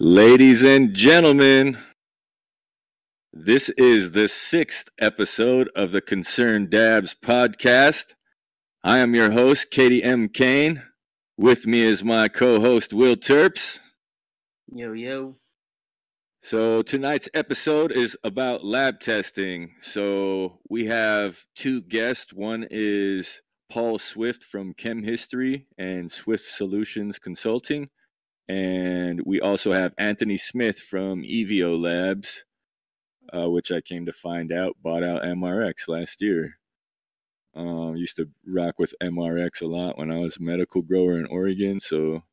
Ladies and gentlemen, this is the sixth episode of the Concerned Dabs podcast. I am your host, Katie M. Kane. With me is my co host, Will Terps. Yo, yo. So, tonight's episode is about lab testing. So, we have two guests. One is Paul Swift from Chem History and Swift Solutions Consulting. And we also have Anthony Smith from Evio Labs, uh, which I came to find out bought out MRX last year. Um, used to rock with MRX a lot when I was a medical grower in Oregon. So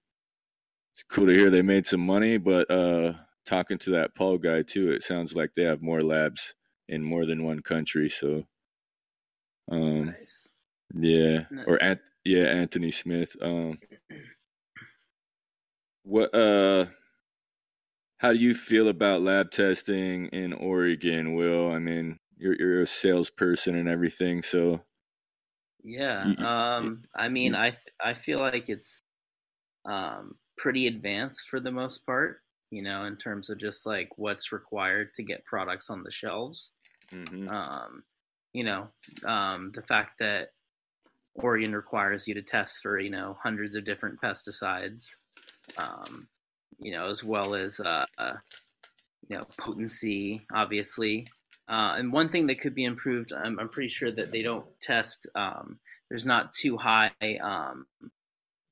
it's cool to hear they made some money. But uh, talking to that Paul guy too, it sounds like they have more labs in more than one country. So, um, Nice. yeah, or Nice. Ant- yeah, Anthony Smith. Um, what uh, how do you feel about lab testing in Oregon, Will? I mean, you're you're a salesperson and everything, so Yeah. Um, I mean, I th- I feel like it's um pretty advanced for the most part, you know, in terms of just like what's required to get products on the shelves. mhm. Um, you know, um, the fact that Oregon requires you to test for, you know, hundreds of different pesticides, um, you know, as well as, uh, uh, you know, potency, obviously. Uh, and one thing that could be improved, I'm, I'm pretty sure that they don't test, um, there's not too high, um,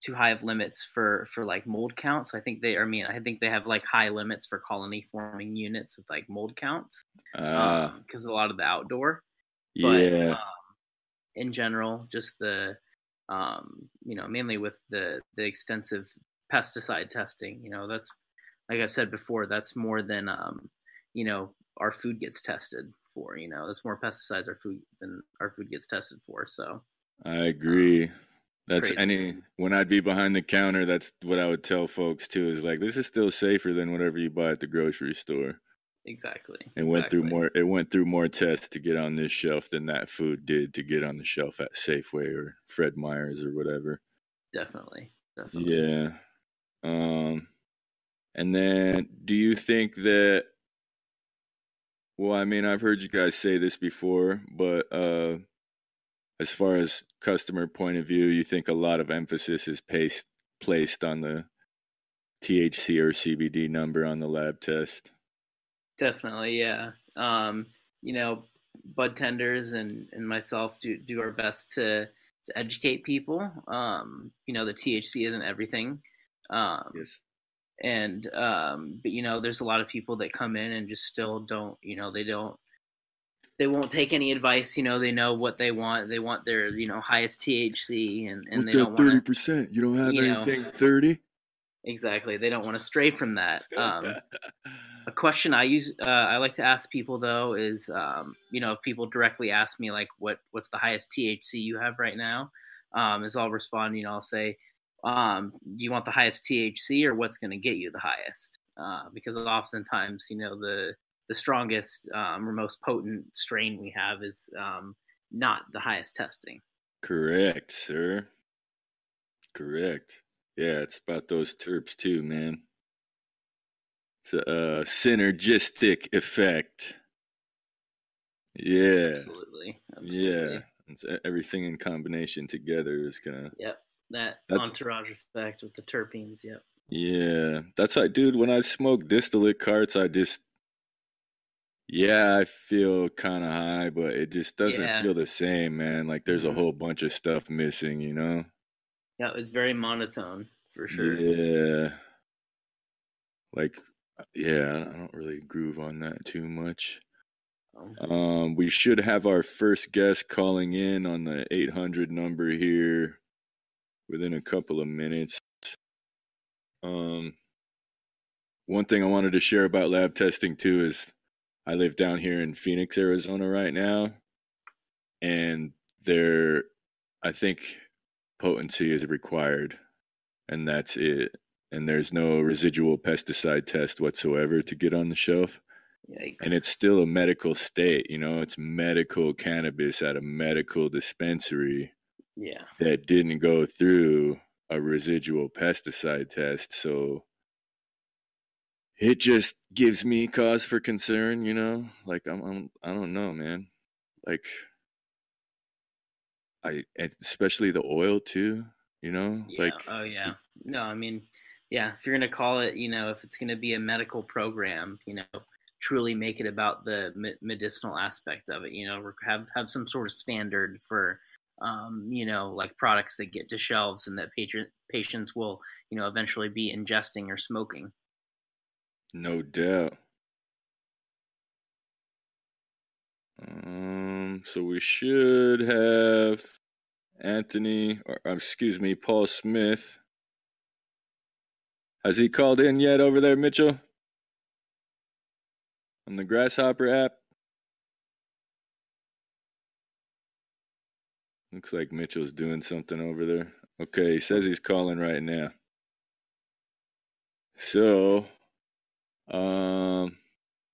too high of limits for, for like mold counts. I think they, I mean, I think they have like high limits for colony forming units with like mold counts Ah, because a lot of the outdoor. But yeah, um, in general, just the um, you know mainly with the the extensive pesticide testing. You know that's like I've said before. That's more than um, you know our food gets tested for. You know that's more pesticides our food than our food gets tested for. So I agree. That's crazy. any when I'd be behind the counter, that's what I would tell folks too. Is like this is still safer than whatever you buy at the grocery store. exactly, It went through more. It went through more tests to get on this shelf than that food did to get on the shelf at Safeway or Fred Meyer's or whatever. Definitely, definitely. Yeah. Um, and then do you think that? Well, I mean, I've heard you guys say this before, but uh, as far as customer point of view, you think a lot of emphasis is placed placed on the THC or CBD number on the lab test. Definitely, yeah. Um, you know, bud tenders and, and myself do do our best to to educate people. Um, you know, the THC isn't everything. Um, Yes. and um, but you know, there's a lot of people that come in and just still don't. You know, they don't. They won't take any advice. You know, they know what they want. They want their you know highest THC, and and they don't want to percent? You don't have you anything thirty. exactly. They don't want to stray from that. Um, A question I use, uh, I like to ask people though, is um, you know if people directly ask me like what what's the highest THC you have right now, um, is I'll respond, you know, I'll say, um, do you want the highest THC or what's going to get you the highest? Uh, because oftentimes, you know, the the strongest um, or most potent strain we have is um, not the highest testing. Correct, sir. Correct. Yeah, it's about those terps too, man. It's a uh, synergistic effect. Yeah, Absolutely, absolutely. yeah. It's everything in combination together is gonna. Yep, that That's- entourage effect with the terpenes. Yep. Yeah, that's like, dude. When I smoke distillate carts, I just, yeah, I feel kind of high, but it just doesn't Yeah. feel the same, man. Like there's a Mhm. whole bunch of stuff missing, you know. Yeah, it's very monotone for sure. Yeah. Like, yeah, I don't really groove on that too much. Um, Um, we should have our first guest calling in on the 800 number here within a couple of minutes. Um, one thing I wanted to share about lab testing too is I live down here in Phoenix, Arizona right now, and there, I think potency is required, and that's it. And there's no residual pesticide test whatsoever to get on the shelf Yikes. and it's still a medical state you know it's medical cannabis at a medical dispensary yeah. that didn't go through a residual pesticide test so it just gives me cause for concern, you know? Like I'm, I'm I don't know, man. Like I especially the oil too, you know? Yeah. Like oh yeah. No, I mean, yeah, if you're going to call it, you know, if it's going to be a medical program, you know, truly make it about the medicinal aspect of it, you know, have have some sort of standard for um, you know, like products that get to shelves and that patient patients will, you know, eventually be ingesting or smoking. No doubt. Um, so we should have Anthony, or uh, excuse me, Paul Smith. Has he called in yet over there, Mitchell? On the Grasshopper app? Looks like Mitchell's doing something over there. Okay, he says he's calling right now. So, um,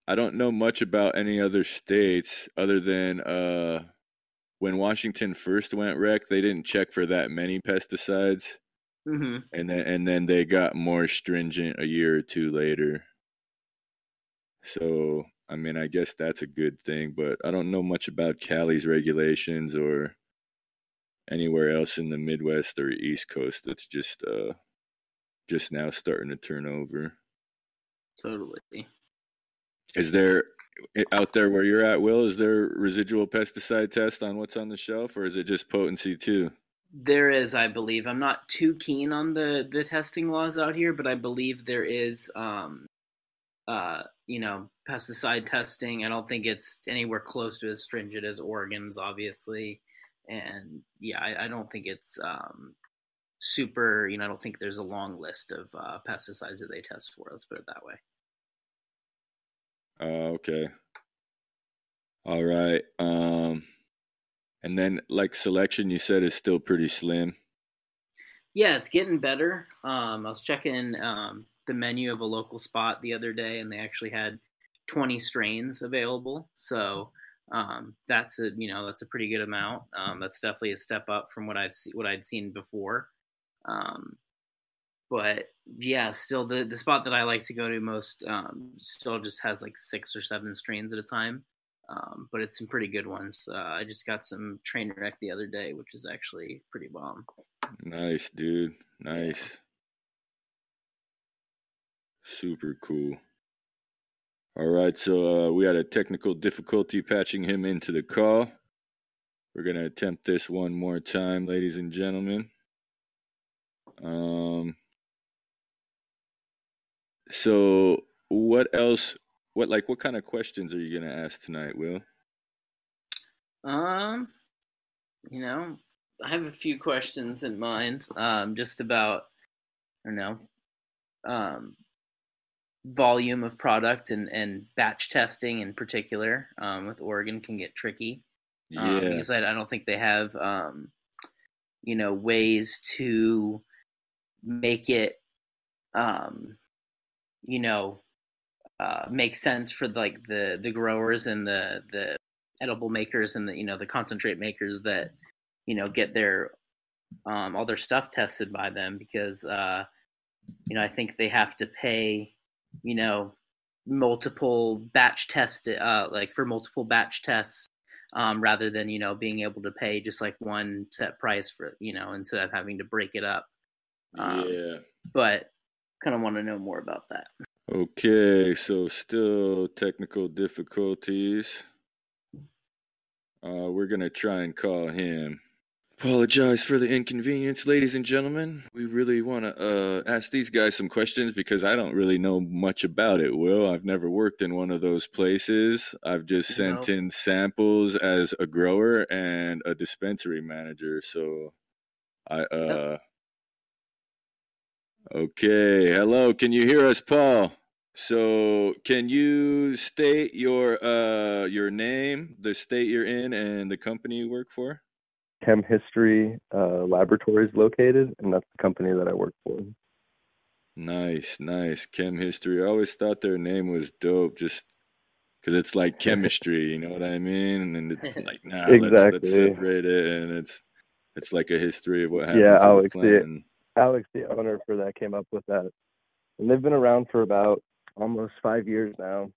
I don't know much about any other states other than uh, when Washington first went rec, they didn't check for that many pesticides, mm-hmm. and then and then they got more stringent a year or two later. So, I mean, I guess that's a good thing, but I don't know much about Cali's regulations or anywhere else in the Midwest or East Coast that's just uh just now starting to turn over. Totally. Is there out there where you're at, Will? Is there residual pesticide test on what's on the shelf, or is it just potency too? There is, I believe. I'm not too keen on the the testing laws out here, but I believe there is, um, uh, you know, pesticide testing. I don't think it's anywhere close to as stringent as Oregon's, obviously, and yeah, I, I don't think it's um, super. You know, I don't think there's a long list of uh, pesticides that they test for. Let's put it that way. Oh, okay. All right. Um, and then like selection, you said is still pretty slim. Yeah, it's getting better. Um, I was checking um, the menu of a local spot the other day, and they actually had 20 strains available. So um, that's a you know that's a pretty good amount. Um, that's definitely a step up from what I've se- what I'd seen before. Um, but yeah, still the the spot that I like to go to most um, still just has like six or seven strains at a time. Um, but it's some pretty good ones. Uh, I just got some train wreck the other day, which is actually pretty bomb. Nice, dude. Nice. Super cool. All right, so uh, we had a technical difficulty patching him into the call. We're going to attempt this one more time, ladies and gentlemen. Um, so what else? What like what kind of questions are you gonna ask tonight, Will? Um, you know, I have a few questions in mind. Um, just about I don't know, um, volume of product and and batch testing in particular. Um, with Oregon can get tricky. Um, yeah. because I, I don't think they have um, you know, ways to make it um you know uh, make sense for like the the growers and the the edible makers and the you know the concentrate makers that you know get their um, all their stuff tested by them because uh, you know I think they have to pay you know multiple batch test uh, like for multiple batch tests um, rather than you know being able to pay just like one set price for you know instead of having to break it up. Um, yeah. But kind of want to know more about that. Okay, so still technical difficulties. Uh, we're gonna try and call him. Apologize for the inconvenience, ladies and gentlemen. We really want to uh, ask these guys some questions because I don't really know much about it. Will I've never worked in one of those places. I've just sent in samples as a grower and a dispensary manager. So I uh, yep. Okay. Hello. Can you hear us, Paul? So, can you state your uh your name, the state you're in, and the company you work for? Chem History uh, Laboratories located, and that's the company that I work for. Nice, nice. Chem History. I always thought their name was dope, just because it's like chemistry. you know what I mean? And it's like, nah, exactly. let's, let's separate it, and it's it's like a history of what happened. Yeah, Alex. The, Alex, the owner for that, came up with that, and they've been around for about almost five years now.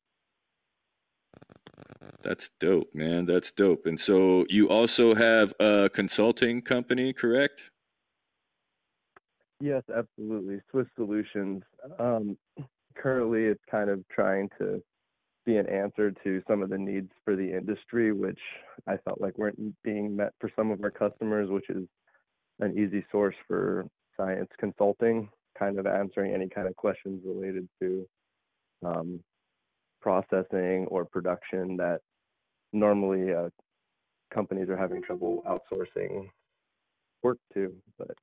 That's dope, man. That's dope. And so you also have a consulting company, correct? Yes, absolutely. Swiss Solutions. Um, currently, it's kind of trying to be an answer to some of the needs for the industry, which I felt like weren't being met for some of our customers, which is an easy source for science consulting, kind of answering any kind of questions related to um, processing or production that normally uh, companies are having trouble outsourcing work to, but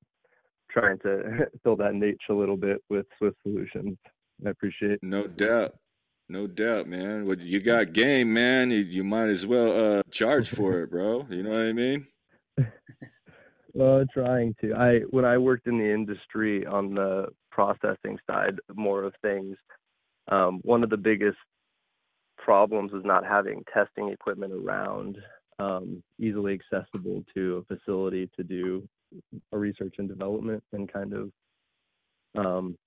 trying to fill that niche a little bit with Swiss Solutions. I appreciate. No doubt. No doubt, man. Well, you got game, man. You, you might as well uh, charge for it, bro. You know what I mean? well, trying to. I when I worked in the industry on the processing side, more of things. Um, one of the biggest problems is not having testing equipment around um, easily accessible to a facility to do a research and development and kind of, um,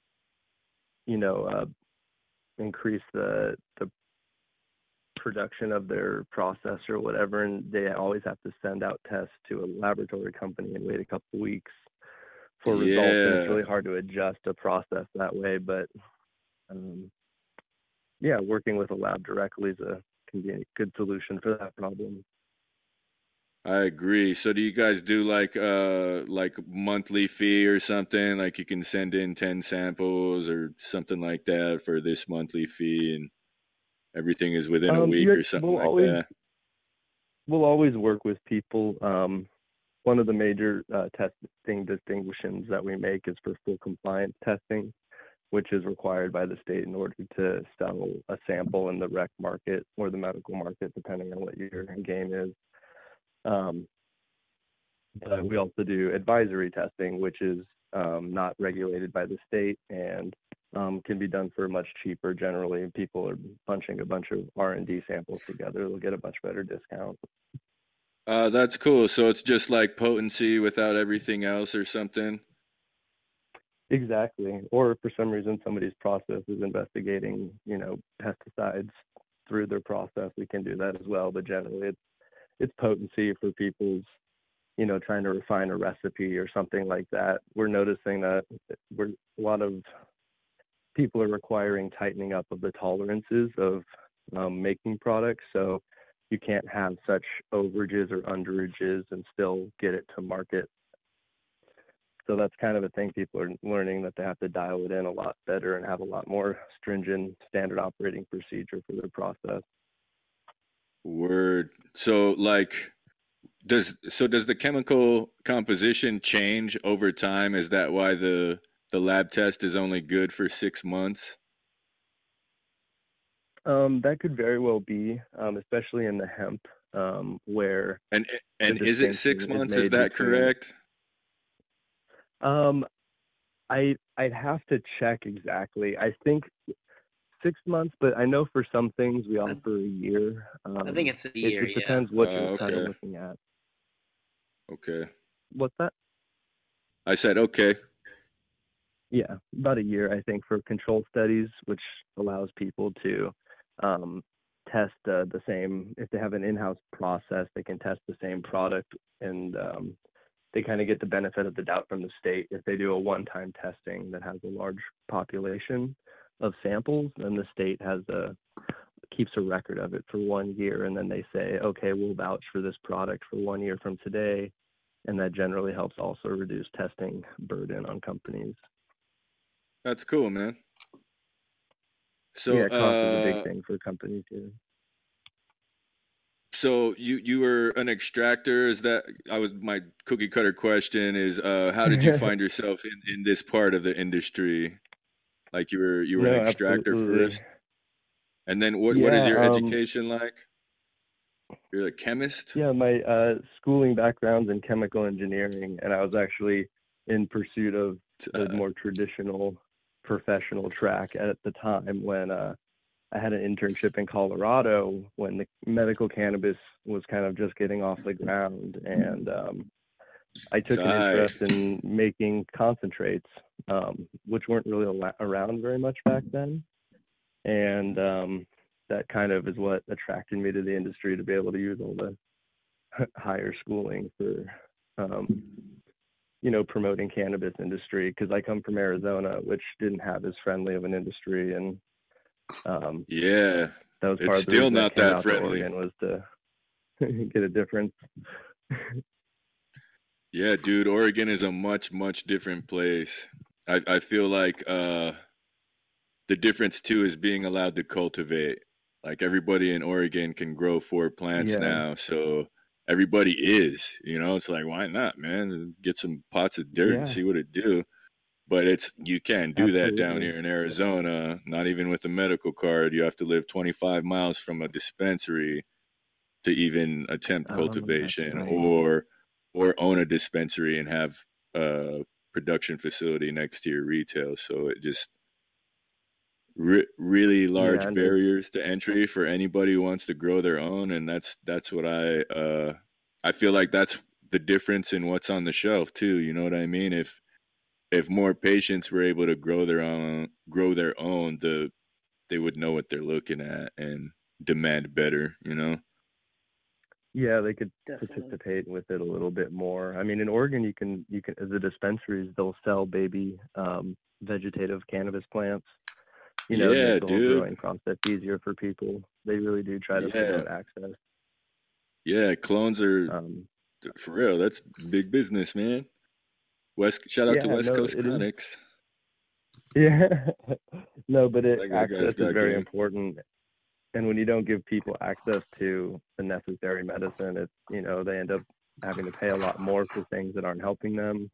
you know, uh, increase the the production of their process or whatever, and they always have to send out tests to a laboratory company and wait a couple weeks for results. And it's really hard to adjust a process that way, but um, yeah, working with a lab directly is a can be a good solution for that problem. I agree. So do you guys do like uh like monthly fee or something? Like you can send in 10 samples or something like that for this monthly fee and everything is within um, a week or something we'll like always, that. We'll always work with people. Um one of the major uh, testing distinctions that we make is for full compliance testing which is required by the state in order to sell a sample in the rec market or the medical market, depending on what your game is. Um, but we also do advisory testing, which is um, not regulated by the state and um, can be done for much cheaper. Generally, people are bunching a bunch of R&D samples together. They'll get a much better discount. Uh, that's cool. So it's just like potency without everything else or something? Exactly. Or for some reason somebody's process is investigating, you know, pesticides through their process, we can do that as well. But generally, it's it's potency for people's, you know, trying to refine a recipe or something like that. We're noticing that we're a lot of people are requiring tightening up of the tolerances of um, making products. So you can't have such overages or underages and still get it to market so that's kind of a thing people are learning that they have to dial it in a lot better and have a lot more stringent standard operating procedure for their process. Word. So like does so does the chemical composition change over time? Is that why the the lab test is only good for six months? Um, that could very well be, um, especially in the hemp, um, where and and is it six months? Is, is that between, correct? Um, I I'd have to check exactly. I think six months, but I know for some things we offer a year. Um, I think it's a year. It just depends what you're okay. kind of looking at. Okay. What's that? I said okay. Yeah, about a year, I think, for control studies, which allows people to um, test uh, the same. If they have an in-house process, they can test the same product and um, they kind of get the benefit of the doubt from the state. If they do a one-time testing that has a large population of samples, then the state has a keeps a record of it for one year, and then they say, okay, we'll vouch for this product for one year from today, and that generally helps also reduce testing burden on companies. That's cool, man. So yeah, cost uh, is a big uh, thing for companies too. So you you were an extractor. Is that I was my cookie cutter question is uh, how did you find yourself in, in this part of the industry? Like you were you were no, an extractor absolutely. first, and then what yeah, what is your um, education like? You're a chemist. Yeah, my uh, schooling background's in chemical engineering, and I was actually in pursuit of the more traditional professional track at the time when uh, I had an internship in Colorado when the medical cannabis was kind of just getting off the ground, and um, I took an interest in making concentrates, um, which weren't really around very much back then. and um, that kind of is what attracted me to the industry to be able to use all the higher schooling for um, you know promoting cannabis industry because I come from Arizona, which didn't have as friendly of an industry, and um, yeah, that was it's of the still not that friendly. Oregon was to get a difference. Yeah, dude, Oregon is a much, much different place. I, I feel like uh, the difference too is being allowed to cultivate. Like everybody in Oregon can grow four plants Yeah. now, so everybody is. You know, it's like why not, man? Get some pots of dirt and see what it do. But it's you can't do that down here in Arizona. Not even with a medical card. You have to live 25 miles from a dispensary to even attempt Oh, cultivation right. or or own a dispensary and have a production facility next to your retail. So it just re- really large it- barriers to entry for anybody who wants to grow their own, and that's that's what I uh, I feel like that's the difference in what's on the shelf too. You know what I mean? If if more patients were able to grow their own grow their own, the they would know what they're looking at and demand better. You know? Yeah, they could Definitely. participate with it a little bit more. I mean, in Oregon, you can you can the dispensaries they'll sell baby um, vegetative cannabis plants. You know, to Yeah, make the whole dude. growing process easier for people. They really do try to Yeah. promote access. Yeah, clones are Um, for real. That's big business, man. West shout out to West no, Coast Clinics. Yeah, no, but it That guy- guy's access is very game. important. And when you don't give people access to the necessary medicine, it's you know they end up having to pay a lot more for things that aren't helping them,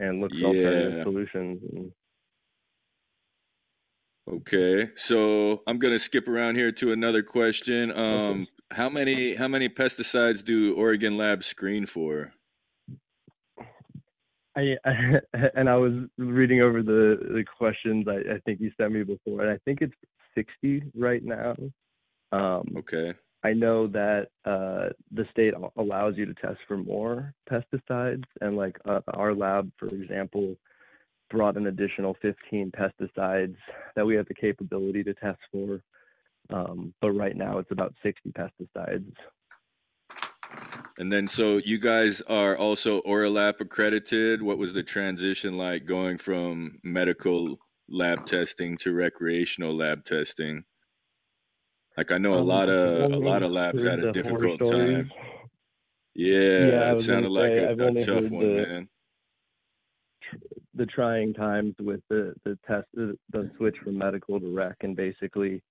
and look for Yeah. alternative solutions. And Okay, so I'm gonna skip around here to another question. Um, how many how many pesticides do Oregon labs screen for? I, I and I was reading over the the questions I, I think you sent me before, and I think it's 60 right now. Um, Okay, I know that uh, the state allows you to test for more pesticides, and like uh, our lab, for example, brought an additional 15 pesticides that we have the capability to test for. Um, but right now, it's about 60 pesticides. And then so you guys are also ORLAP accredited. What was the transition like going from medical lab testing to recreational lab testing? Like I know a Um, lot of a lot of labs had a difficult time. Yeah, Yeah, it sounded like say, a, I've a tough one, the- man. the trying times with the the test the, the switch from medical to rec and basically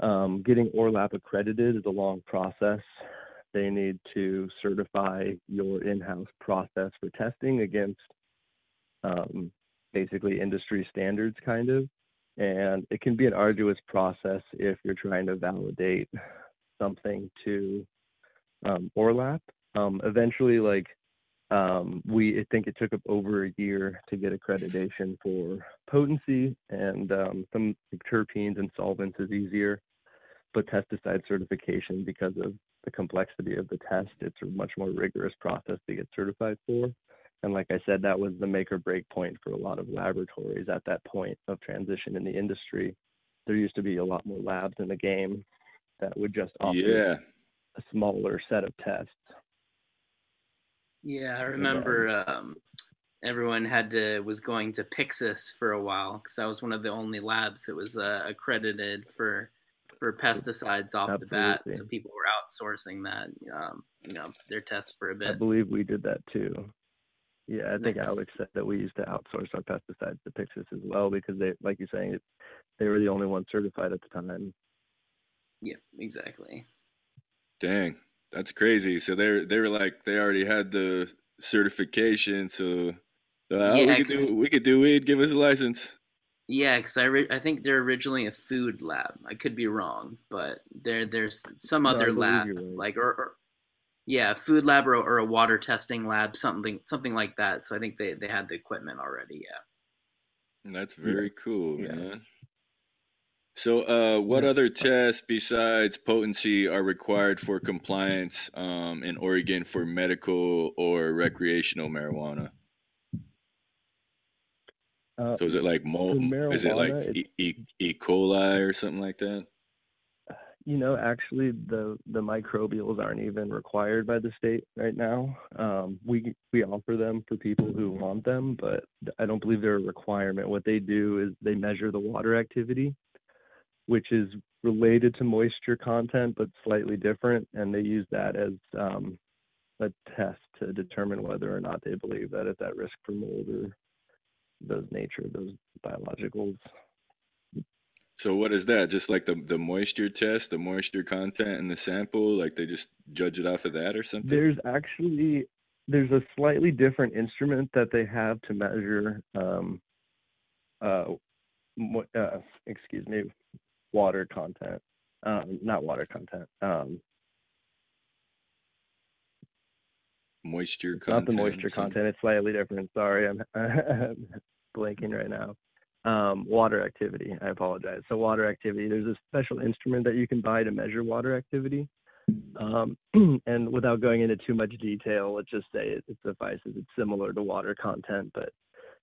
um, getting ORLAP accredited is a long process. They need to certify your in-house process for testing against um, basically industry standards, kind of. And it can be an arduous process if you're trying to validate something to um, ORLAP. Um, eventually, like um, we I think it took over a year to get accreditation for potency, and um, some terpenes and solvents is easier. But pesticide certification, because of the complexity of the test, it's a much more rigorous process to get certified for. And like I said, that was the make or break point for a lot of laboratories at that point of transition in the industry. There used to be a lot more labs in the game that would just offer Yeah, a smaller set of tests. Yeah, I remember um, everyone had to was going to Pixis for a while because that was one of the only labs that was uh, accredited for for pesticides off the bat. So people were outsourcing that, um, you know, their tests for a bit. I believe we did that too. Yeah, I think Nice. Alex said that we used to outsource our pesticides to Pixis as well because they, like you're saying, they were the only ones certified at the time. Yeah, exactly. dang, that's crazy. So they they were like they already had the certification, so they're like, oh, we could do we could do weed. Give us a license. Yeah, because I re- I think they're originally a food lab. I could be wrong, but there there's some No, other lab right. like or, or yeah, food lab or, or a water testing lab, something something like that. So I think they, they had the equipment already. Yeah. That's very cool, Yeah. man. So, uh, what Yeah. other tests besides potency are required for compliance um, in Oregon for medical or recreational marijuana? Uh, so is it like mold? Is it like e, e, e. coli or something like that? You know, actually, the the microbials aren't even required by the state right now. Um, we we offer them for people who want them, but I don't believe they're a requirement. What they do is they measure the water activity, which is related to moisture content but slightly different, and they use that as um, a test to determine whether or not they believe that it's at risk for mold or those nature, those biologicals. So what is that? Just like the the moisture test, the moisture content in the sample, like they just judge it off of that or something? There's actually there's a slightly different instrument that they have to measure um, uh, uh, excuse me, water content. Um, not water content. Um, moisture it's content. Not the moisture content. It's slightly different. Sorry, I'm, blanking right now. Um, water activity. I apologize. So water activity. There's a special instrument that you can buy to measure water activity. Um, and without going into too much detail, let's just say it, it suffices. It's similar to water content, but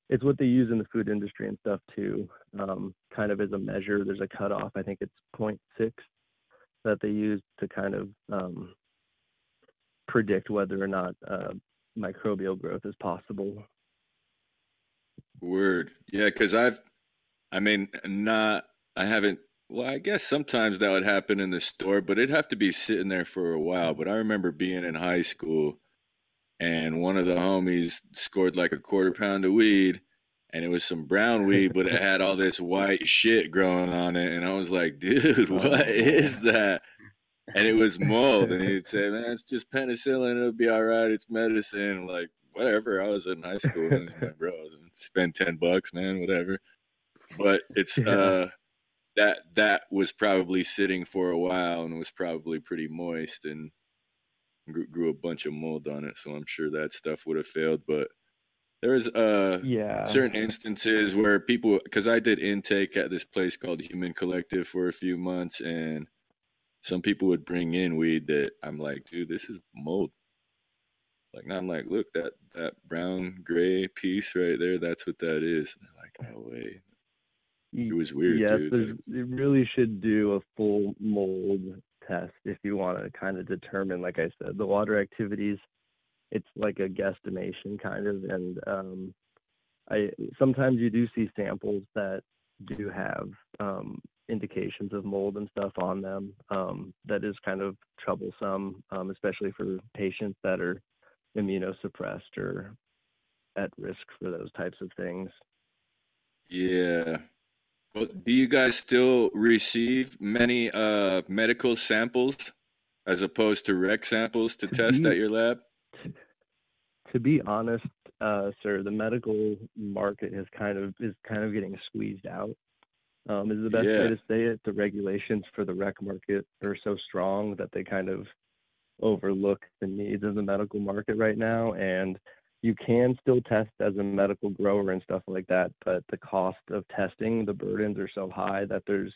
it's what they use in the food industry and stuff too. Um, kind of as a measure. There's a cutoff. I think it's 0.6 that they use to kind of um, predict whether or not uh, microbial growth is possible. Word, yeah, because I've, I mean, not, I haven't. Well, I guess sometimes that would happen in the store, but it'd have to be sitting there for a while. But I remember being in high school, and one of the homies scored like a quarter pound of weed, and it was some brown weed, but it had all this white shit growing on it, and I was like, dude, what is that? And it was mold. And he'd say, "Man, it's just penicillin. It'll be all right. It's medicine." Like whatever. I was in high school, and my bro, spend ten bucks, man, whatever. But it's yeah. uh, that that was probably sitting for a while and was probably pretty moist and grew, grew a bunch of mold on it. So I'm sure that stuff would have failed, but. There's uh yeah certain instances where people because I did intake at this place called Human Collective for a few months and some people would bring in weed that I'm like, dude, this is mold. Like, now I'm like, look, that that brown gray piece right there, that's what that is. And they're like, no way. It was weird, yeah, dude. You really should do a full mold test if you want to kind of determine, like I said, the water activities. It's like a guesstimation kind of, and um, I sometimes you do see samples that do have um, indications of mold and stuff on them. Um, that is kind of troublesome, um, especially for patients that are immunosuppressed or at risk for those types of things. Yeah. Well, do you guys still receive many uh, medical samples as opposed to rec samples to, to test be, at your lab? To, be honest, uh, sir, the medical market is kind of is kind of getting squeezed out um, is the best yeah. way to say it. The regulations for the rec market are so strong that they kind of overlook the needs of the medical market right now. And you can still test as a medical grower and stuff like that, but the cost of testing, the burdens are so high that there's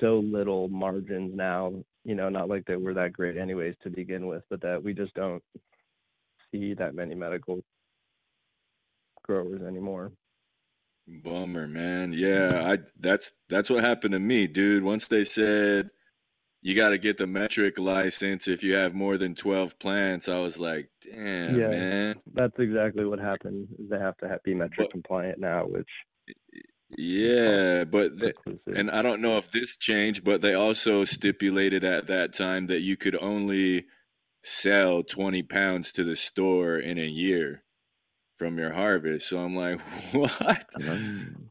so little margins now, you know, not like they were that great anyways to begin with, but that we just don't see that many medical growers anymore. Bummer, man. Yeah, I that's that's what happened to me, dude. Once they said you got to get the Metrc license if you have more than 12 plants, I was like, damn, yeah, man. That's exactly what happened. They have to be Metrc but, compliant now, which yeah, but and I don't know if this changed, but they also stipulated at that time that you could only sell 20 pounds to the store in a year from your harvest. So I'm like, what?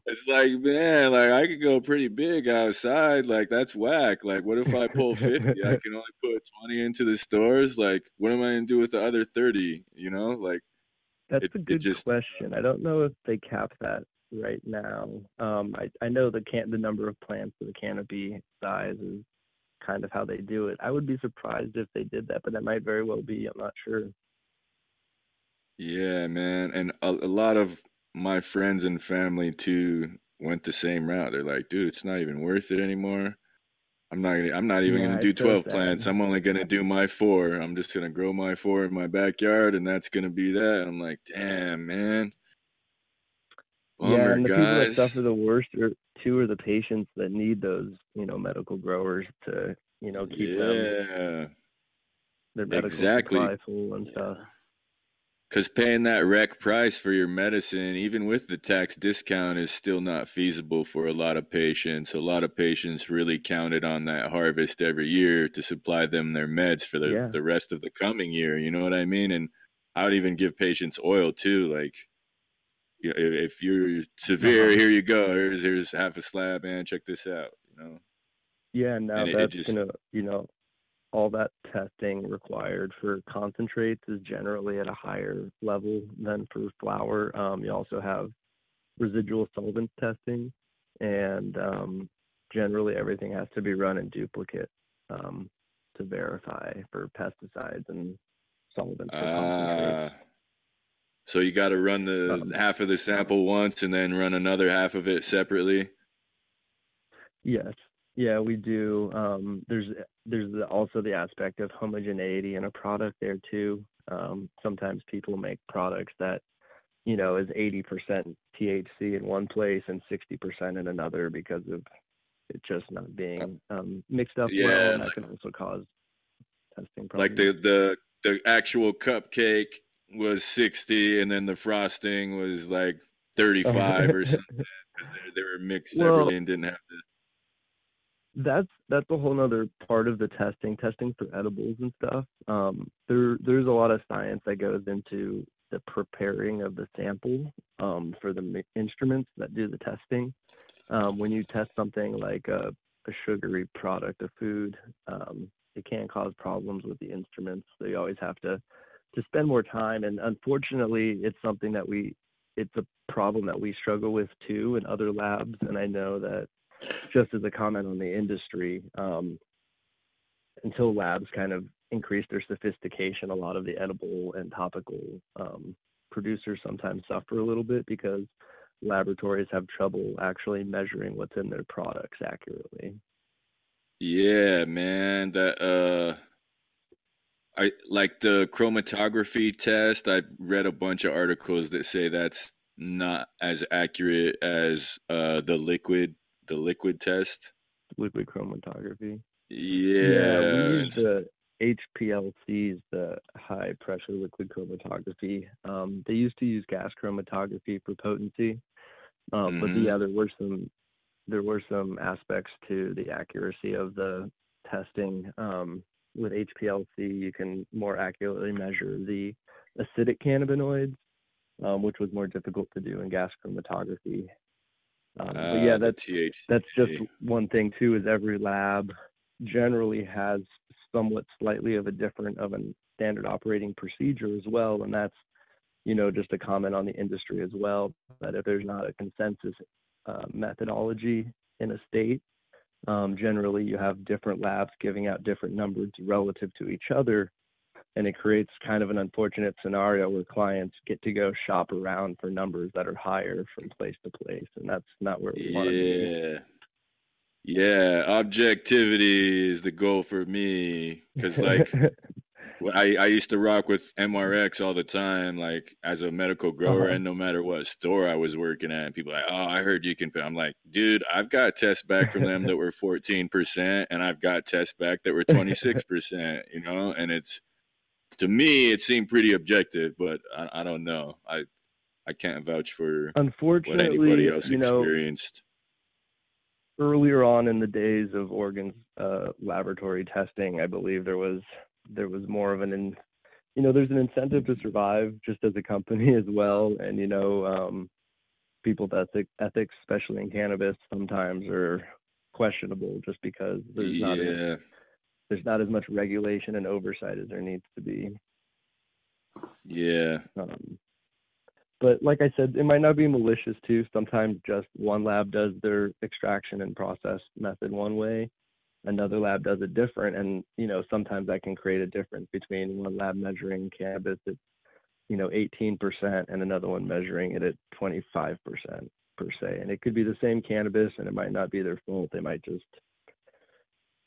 It's like, man, like I could go pretty big outside. Like that's whack. Like, what if I pull 50? I can only put 20 into the stores. Like, what am I gonna do with the other 30? You know, like that's it, a good just, question. I don't know if they cap that right now. Um, I I know the can the number of plants for the canopy size is kind of how they do it. I would be surprised if they did that, but that might very well be. I'm not sure. Yeah, man. And a, a lot of my friends and family too went the same route. They're like, dude, it's not even worth it anymore. I'm not gonna I'm not even yeah, gonna do 12 plants. I'm only gonna do my four. I'm just gonna grow my four in my backyard and that's gonna be that. I'm like, damn, man. Bummer, yeah, and the people that suffer the worst are two are the patients that need those, you know, medical growers to, you know, keep them yeah, their medical exactly. supply full and stuff. Because paying that rec price for your medicine, even with the tax discount, is still not feasible for a lot of patients. A lot of patients really counted on that harvest every year to supply them their meds for the, Yeah. the rest of the coming year. You know what I mean? And I would even give patients oil too. Like, you know, if, you're severe, Uh-huh. here you go. Here's here's half a slab, man. Check this out. You know. Yeah, and now And it- it that's just- gonna, you know, all that testing required for concentrates is generally at a higher level than for flower. Um, you also have residual solvent testing, and um, generally everything has to be run in duplicate um, to verify for pesticides and solvents. Ah. so you got to run the Um, half of the sample once and then run another half of it separately. Yes. Yeah, we do. Um, there's there's also the aspect of homogeneity in a product there too. Um, sometimes people make products that, you know, is 80% THC in one place and 60% in another because of it just not being um, mixed up Yeah, well, and that can also cause testing problems. Like the the the actual cupcake was 60 and then the frosting was like 35 or something they, they were mixed Well- and didn't have the that's that's a whole other part of the testing, testing for edibles and stuff. Um, there there's a lot of science that goes into the preparing of the sample um, for the instruments that do the testing. Um, when you test something like a, a sugary product, a food, um, it can cause problems with the instruments. So you always have to to spend more time. And unfortunately, it's something that we it's a problem that we struggle with too in other labs. And I know that just as a comment on the industry, um, until labs kind of increase their sophistication, a lot of the edible and topical um, producers sometimes suffer a little bit because laboratories have trouble actually measuring what's in their products accurately. Yeah, man, that uh I like the chromatography test. I've read a bunch of articles that say that's not as accurate as uh the liquid the liquid test. Liquid chromatography. Yeah. we it's- use the HPLCs, the high pressure liquid chromatography. Um, they used to use gas chromatography for potency, um, but Mhm. yeah, there were some there were some aspects to the accuracy of the testing. Um, with HPLC, you can more accurately measure the acidic cannabinoids, um, which was more difficult to do in gas chromatography. Um, but ah, yeah, that's that's just one thing too is every lab generally has somewhat slightly of a different of a standard operating procedure as well and that's you know just a comment on the industry as well that if there's not a consensus uh, methodology in a state um, generally you have different labs giving out different numbers relative to each other and it creates kind of an unfortunate scenario where clients get to go shop around for numbers that are higher from place to place and that's not where we want to be Yeah. Yeah, objectivity is the goal for me cuz like I, I used to rock with MRX all the time, like as a medical grower, Uh-huh. and no matter what store I was working at, and people like, oh, I heard you can. pay." I'm like, dude, I've got tests back from them that were 14 percent, and I've got tests back that were 26 percent. You know, and it's to me, it seemed pretty objective, but I, I don't know. I I can't vouch for what unfortunately anybody else you know experienced. earlier on in the days of Oregon's uh, laboratory testing, I believe there was there was more of an, in, you know, there's an incentive to survive just as a company as well, and you know, um, people's ethic, ethics, especially in cannabis, sometimes are questionable just because there's not a, Yeah, there's not as much regulation and oversight as there needs to be. yeah, Um, but like I said, it might not be malicious too. Sometimes just one lab does their extraction and process method one way, another lab does it different, and you know sometimes that can create a difference between one lab measuring cannabis at you know 18% and another one measuring it at 25% per se. And it could be the same cannabis, and it might not be their fault. They might just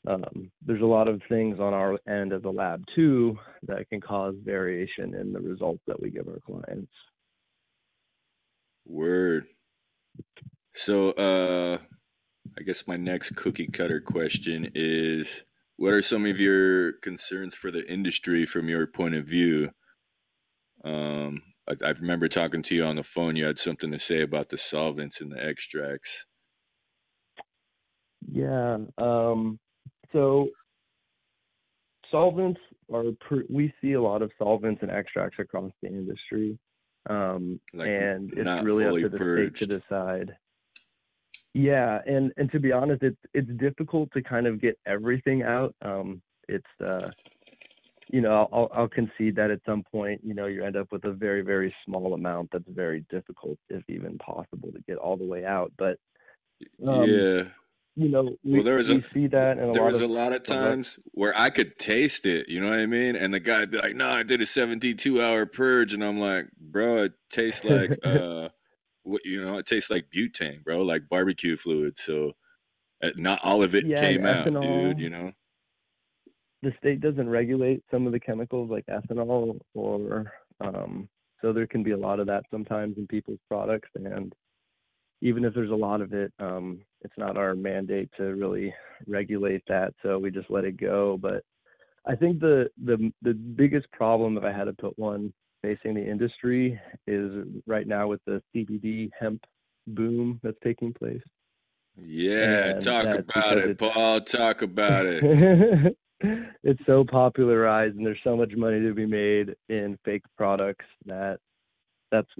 um, there's a lot of things on our end as a lab too that can cause variation in the results that we give our clients. word. So, uh, I guess my next cookie cutter question is what are some of your concerns for the industry from your point of view? Um, I, I remember talking to you on the phone. You had something to say about the solvents and the extracts. Yeah. Um, so solvents are we see a lot of solvents and extracts across the industry, um, like and it's really up to the purged. state to decide. Yeah, and and to be honest, it's it's difficult to kind of get everything out. Um, it's uh, you know, I'll I'll concede that at some point, you know, you end up with a very very small amount that's very difficult, if even possible, to get all the way out. But um, yeah, you know, we, well, there we a, see that. there was a lot of times where I could taste it. You know what I mean? And the guy'd be like, "No, I did a seventy-two hour purge," and I'm like, "Bro, it tastes like uh." what you know, it tastes like butane, bro, like barbecue fluid. So uh, not all of it yeah, came out, dude. You know, the state doesn't regulate some of the chemicals like ethanol, or um, so there can be a lot of that sometimes in people's products. And even if there's a lot of it, um, it's not our mandate to really regulate that. So we just let it go. But I think the the the biggest problem, if I had to put one facing the industry is right now with the CBD hemp boom that's taking place. Yeah, and talk about it, Paul. Talk about it. it's so popularized, and there's so much money to be made in fake products that that's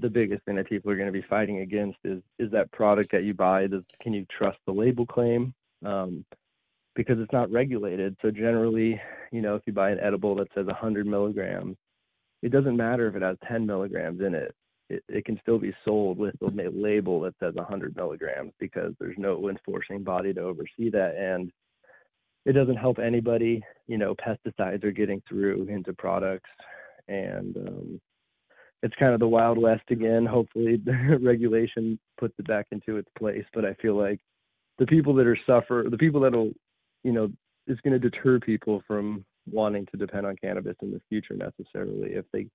the biggest thing that people are going to be fighting against is is that product that you buy. Does can you trust the label claim? Um, because it's not regulated. So generally, you know, if you buy an edible that says 100 milligrams, it doesn't matter if it has 10 milligrams in it. It, it can still be sold with a label that says 100 milligrams because there's no enforcing body to oversee that. And it doesn't help anybody. You know, pesticides are getting through into products. And um, it's kind of the Wild West again. Hopefully the regulation puts it back into its place. But I feel like the people that are suffer, the people that'll, you know, is going to deter people from wanting to depend on cannabis in the future necessarily if they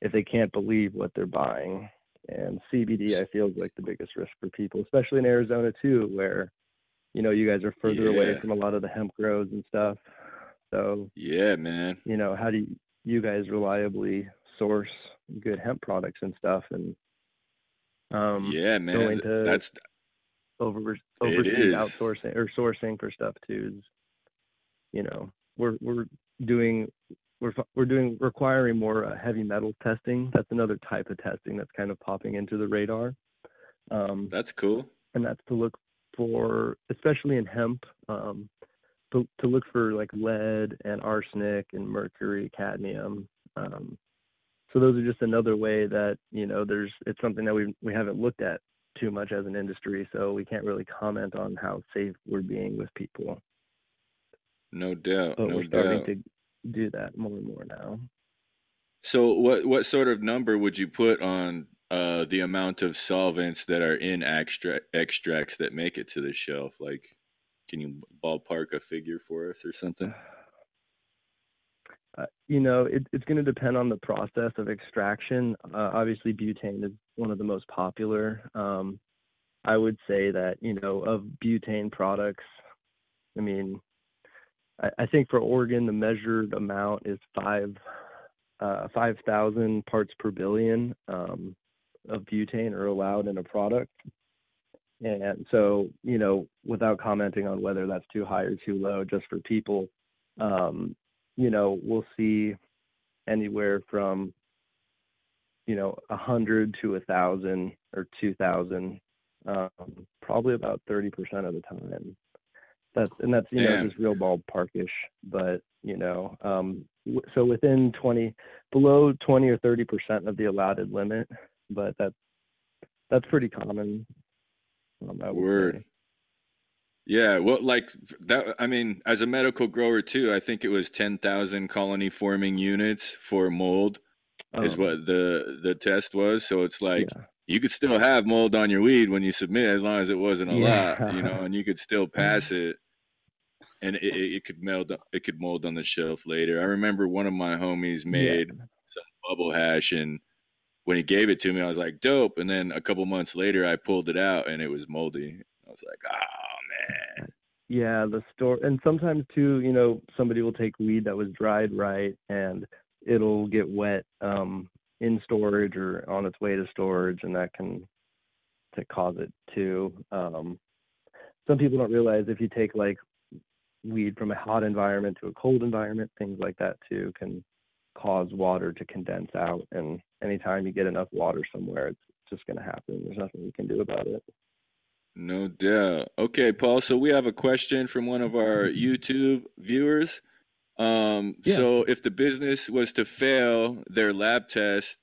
if they can't believe what they're buying. And CBD, I feel, is like the biggest risk for people, especially in Arizona too, where you know you guys are further yeah. away from a lot of the hemp grows and stuff. So yeah, man. You know, how do you, you guys reliably source good hemp products and stuff? And um, yeah, man, going to that's over overseas outsourcing or sourcing for stuff too. Is, you know, we're we're doing we're we're doing requiring more uh, heavy metal testing. That's another type of testing that's kind of popping into the radar. Um, that's cool. And that's to look for, especially in hemp, um, to, to look for like lead and arsenic and mercury, cadmium. Um, so those are just another way that you know there's it's something that we we haven't looked at too much as an industry, so we can't really comment on how safe we're being with people. No doubt. But no we're starting doubt. to do that more and more now. So, what what sort of number would you put on uh, the amount of solvents that are in extra extracts that make it to the shelf? Like, can you ballpark a figure for us or something? Uh, you know, it, it's going to depend on the process of extraction. Uh, obviously, butane is one of the most popular. Um, I would say that you know of butane products. I mean, I, I think for Oregon, the measured amount is five uh, 5,000 parts per billion um, of butane are allowed in a product. And so, you know, without commenting on whether that's too high or too low, just for people, um, you know, we'll see anywhere from, you know, a hundred to a thousand or two thousand, um, probably about 30% of the time. That's and that's you know just real ballparkish, but you know, um, so within 20, below 20 or 30 percent of the allotted limit, but that's that's pretty common. Um, Word. Say. Yeah, well, like that. I mean, as a medical grower too, I think it was ten thousand colony forming units for mold, oh. is what the the test was. So it's like yeah. you could still have mold on your weed when you submit, as long as it wasn't a yeah. lot, you know, and you could still pass it and it, it could meld it could mold on the shelf later. I remember one of my homies made yeah. some bubble hash and when he gave it to me, I was like, dope. And then a couple months later, I pulled it out and it was moldy. I was like, man. Yeah, the store, and sometimes too, you know, somebody will take weed that was dried right, and it'll get wet um, in storage or on its way to storage, and that can to cause it too. Um, some people don't realize if you take like weed from a hot environment to a cold environment, things like that too can cause water to condense out. And anytime you get enough water somewhere, it's just going to happen. There's nothing you can do about it. No doubt. Okay, Paul. So we have a question from one of our YouTube viewers. Um, yeah. So if the business was to fail their lab test,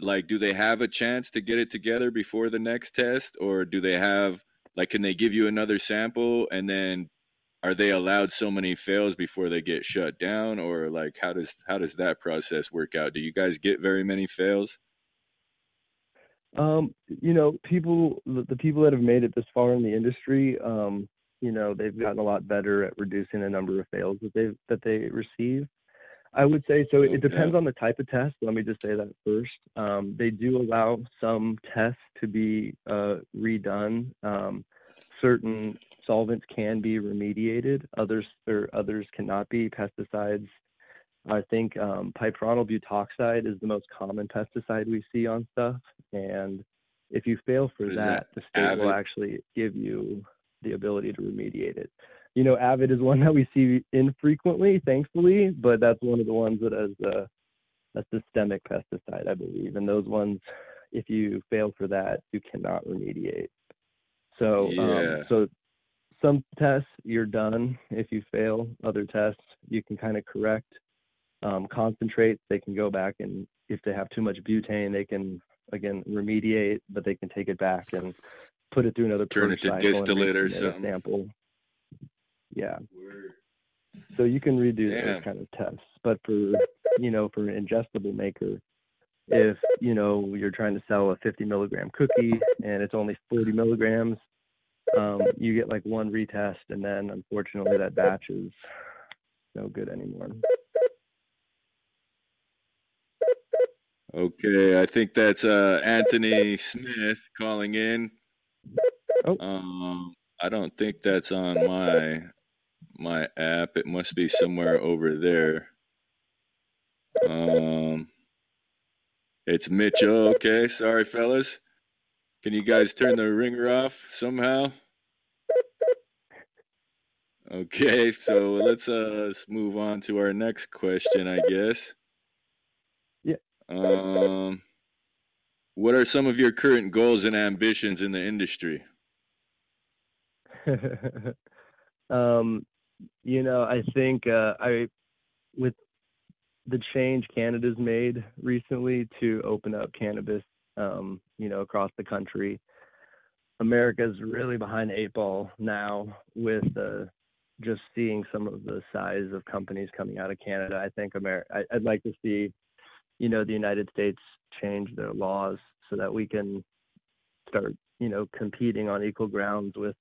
like, do they have a chance to get it together before the next test, or do they have like, can they give you another sample and then are they allowed so many fails before they get shut down, or like how does how does that process work out? Do you guys get very many fails? Um, you know, people the people that have made it this far in the industry, um, you know, they've gotten a lot better at reducing the number of fails that they that they receive. I would say so. It depends on the type of test. Let me just say that first. Um, they do allow some tests to be uh, redone. Um, certain solvents can be remediated. Others or others cannot be. Pesticides. I think um, butoxide is the most common pesticide we see on stuff, and if you fail for that, that, the state Avid? will actually give you the ability to remediate it. You know, Avid is one that we see infrequently, thankfully, but that's one of the ones that has a, a systemic pesticide, I believe, and those ones, if you fail for that, you cannot remediate. So, um, yeah. um, so some tests you're done if you fail. Other tests you can kind of correct. Um, concentrates they can go back and if they have too much butane they can again remediate, but they can take it back and put it through another turn it to distillate or something. Sample. Yeah. So you can redo Damn. those kind of tests, but for you know for an ingestible maker, if you know you're trying to sell a 50 milligram cookie and it's only 40 milligrams, um, you get like one retest, and then unfortunately that batch is no good anymore. Okay, I think that's uh, Anthony Smith calling in. Oh. Um, I don't think that's on my my app. It must be somewhere over there. Um, it's Mitchell. Okay, sorry, fellas. Can you guys turn the ringer off somehow? Okay, so let's uh let's move on to our next question, I guess. Um what are some of your current goals and ambitions in the industry? um you know, I think uh I with the change Canada's made recently to open up cannabis um, you know, across the country. America's really behind eight ball now with uh, just seeing some of the size of companies coming out of Canada. I think America, I'd like to see, you know, the United States change their laws so that we can start, you know, competing on equal grounds with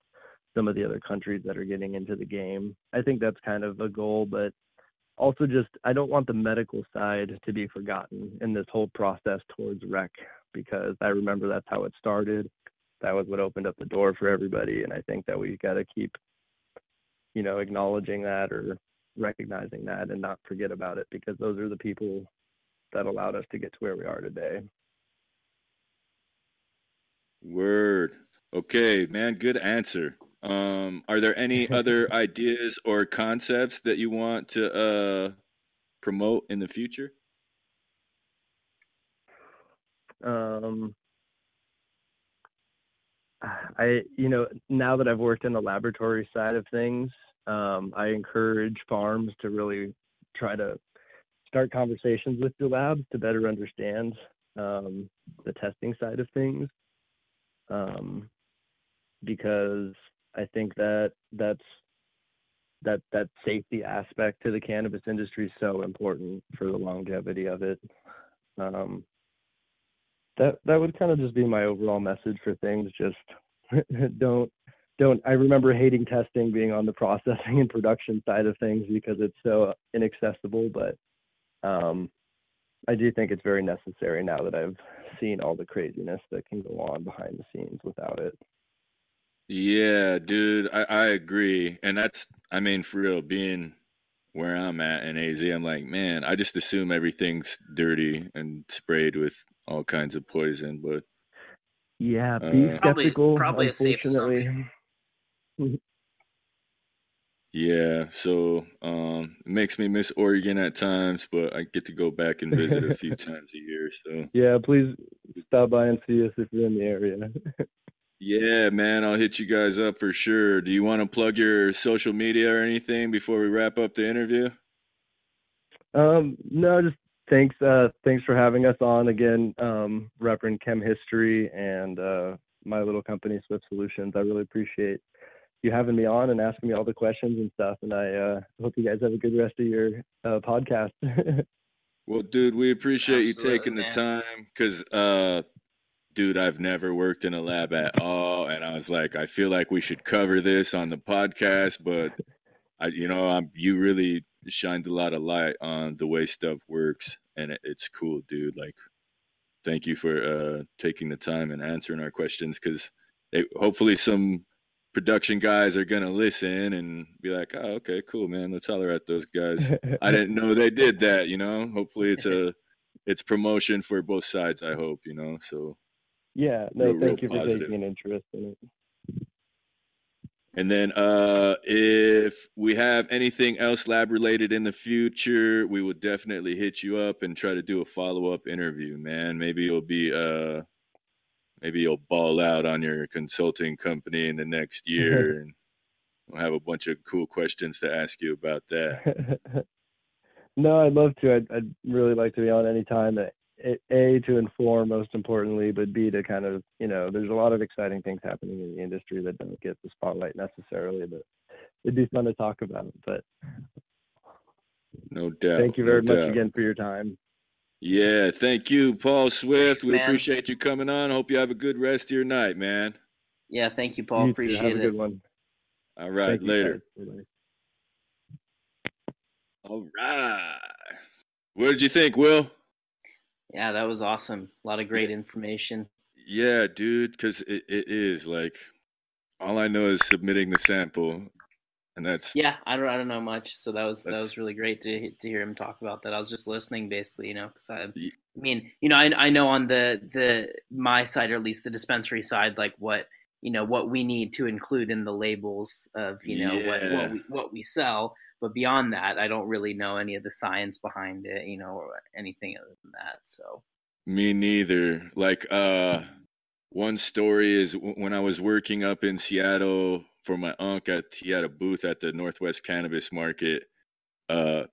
some of the other countries that are getting into the game. I think that's kind of a goal, but also just I don't want the medical side to be forgotten in this whole process towards rec because I remember that's how it started. That was what opened up the door for everybody, and I think that we got to keep, you know, acknowledging that or recognizing that and not forget about it because those are the people that allowed us to get to where we are today. Word. Okay, man, good answer. Um, are there any other ideas or concepts that you want to uh, promote in the future? Um, I, you know, now that I've worked in the laboratory side of things, um, I encourage farms to really try to start conversations with the labs to better understand um, the testing side of things, um, because I think that that's that that safety aspect to the cannabis industry is so important for the longevity of it. Um, that that would kind of just be my overall message for things. Just don't don't. I remember hating testing, being on the processing and production side of things because it's so inaccessible. But um, I do think it's very necessary now that I've seen all the craziness that can go on behind the scenes without it. Yeah, dude, I, I agree. And that's, I mean, for real, being where I'm at in AZ, I'm like, man, I just assume everything's dirty and sprayed with all kinds of poison. But yeah, be uh, skeptical. Probably, probably a safe assumption. Yeah, so um, it makes me miss Oregon at times, but I get to go back and visit a few times a year. So yeah, please stop by and see us if you're in the area. yeah, man, I'll hit you guys up for sure. Do you want to plug your social media or anything before we wrap up the interview? Um, no, just thanks. Uh, thanks for having us on again, um, Reverend Chem History and uh, my little company Swift Solutions. I really appreciate you having me on and asking me all the questions and stuff. And I uh, hope you guys have a good rest of your uh, podcast. well, dude, we appreciate Absolutely, you taking man. the time because, uh, dude, I've never worked in a lab at all, and I was like, I feel like we should cover this on the podcast, but I, you know, I'm you really shined a lot of light on the way stuff works, and it, it's cool, dude. Like, thank you for uh, taking the time and answering our questions because hopefully some production guys are gonna listen and be like, "Oh, okay, cool, man. Let's holler at those guys." I didn't know they did that. You know, hopefully it's a it's promotion for both sides. I hope you know. So yeah, no, real, thank real you positive. for taking an interest in it. And then, uh, if we have anything else lab related in the future, we will definitely hit you up and try to do a follow up interview, man. Maybe it'll be uh maybe you'll ball out on your consulting company in the next year and we'll have a bunch of cool questions to ask you about that. no, I'd love to. I'd, I'd, really like to be on anytime. Uh, a, a, to inform, most importantly, but B, to kind of, you know, there's a lot of exciting things happening in the industry that don't get the spotlight necessarily, but it'd be fun to talk about. But no doubt. Thank you very no much doubt. again for your time. Yeah, thank you, Paul Swift. Thanks, we man. appreciate you coming on. Hope you have a good rest of your night, man. Yeah, thank you, Paul. You appreciate have it. A good one. All right, Thank later. All right. What did you think, Will? Yeah, that was awesome. A lot of great information. Yeah, dude, because it, it is like all I know is submitting the sample and that's yeah i don't i don't know much so that was that was really great to to hear him talk about that. I was just listening basically you know because I, I mean you know I, I know on the the my side or at least the dispensary side like what you know what we need to include in the labels of you know yeah. what what we, what we sell but beyond that i don't really know any of the science behind it you know or anything other than that so. Me neither. Like uh one story is when i was working up in seattle for my uncle. He had a booth at the Northwest Cannabis Market. Uh,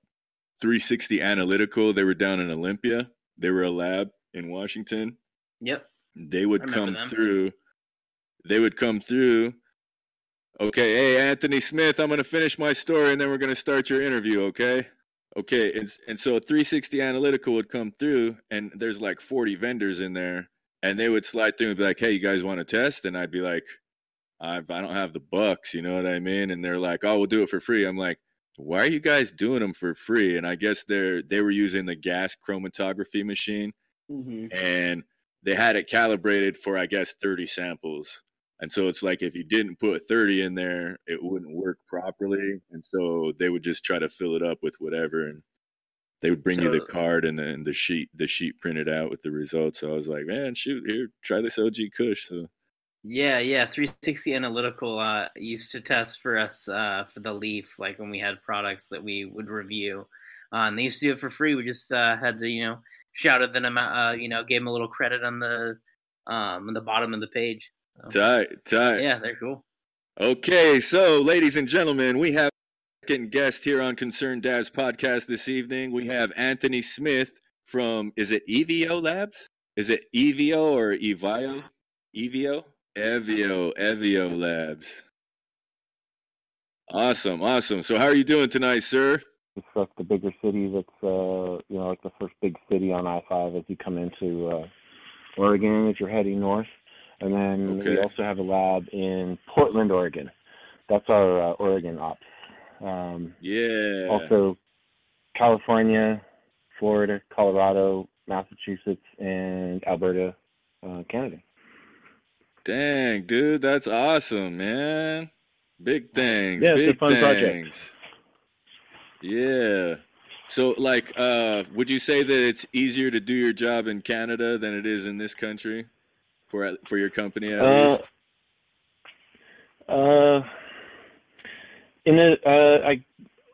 360 Analytical. They were down in Olympia. They were a lab in Washington. Yep. They would come them. through. They would come through. Okay, hey Anthony Smith, I'm going to finish my story and then we're going to start your interview. Okay. Okay, and and so 360 Analytical would come through, and there's like 40 vendors in there, and they would slide through and be like, "Hey, you guys want to test?" And I'd be like, I've, I don't have the bucks, you know what I mean? And they're like, oh, we'll do it for free. I'm like, why are you guys doing them for free? And I guess they're they were using the gas chromatography machine, mm-hmm. and they had it calibrated for I guess 30 samples. And so it's like if you didn't put 30 in there, it wouldn't work properly. And so they would just try to fill it up with whatever, and they would bring you the card and then the sheet the sheet printed out with the results. So I was like, man, shoot, here, try this OG Kush. So yeah, yeah. 360 Analytical uh, used to test for us uh, for the Leaf, like when we had products that we would review. Uh, and they used to do it for free. We just uh, had to, you know, shouted them out, uh, you know, gave them a little credit on the um, on the bottom of the page. So, tight, tight. Yeah, they're cool. Okay, so ladies and gentlemen, we have second guest here on Concerned Dads podcast this evening. We have Anthony Smith from is it EVO Labs? Is it EVO or EVIO? EVO? Evio, Evio Labs. Awesome, awesome. So, how are you doing tonight, sir? It's like the bigger cities. It's uh, you know, like the first big city on I-5 as you come into uh, Oregon as you're heading north, and then okay. we also have a lab in Portland, Oregon. That's our uh, Oregon ops. Um, yeah. Also, California, Florida, Colorado, Massachusetts, and Alberta, uh, Canada. Dang, dude, that's awesome, man. Big things. Yeah, big fun things. project. Yeah. So, like, uh, would you say that it's easier to do your job in Canada than it is in this country for for your company at uh, least? Uh, in a, uh, I,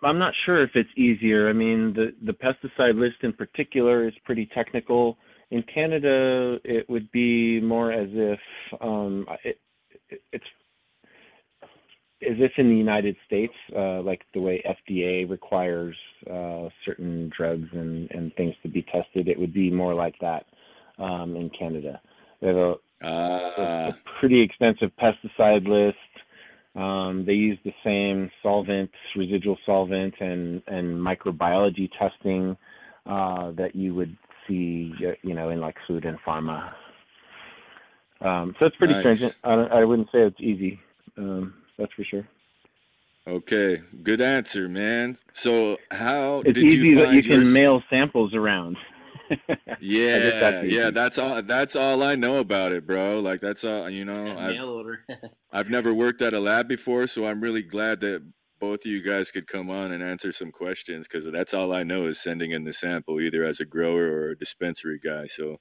I'm not sure if it's easier. I mean, the the pesticide list in particular is pretty technical. In Canada, it would be more as if um, it, it, it's as if in the United States, uh, like the way FDA requires uh, certain drugs and, and things to be tested, it would be more like that um, in Canada. They have a, uh, a, a pretty extensive pesticide list. Um, they use the same solvent, residual solvent, and, and microbiology testing uh, that you would see, you know, in like food and pharma. Um, so it's pretty nice. stringent. I, I, wouldn't say it's easy. Um, that's for sure. Okay, good answer, man. So how it's did easy you that you can your... mail samples around. Yeah, that's yeah, that's all. That's all I know about it, bro. Like that's all. You know, yeah, mail order. I've never worked at a lab before, so I'm really glad that both of you guys could come on and answer some questions because that's all I know is sending in the sample, either as a grower or a dispensary guy. So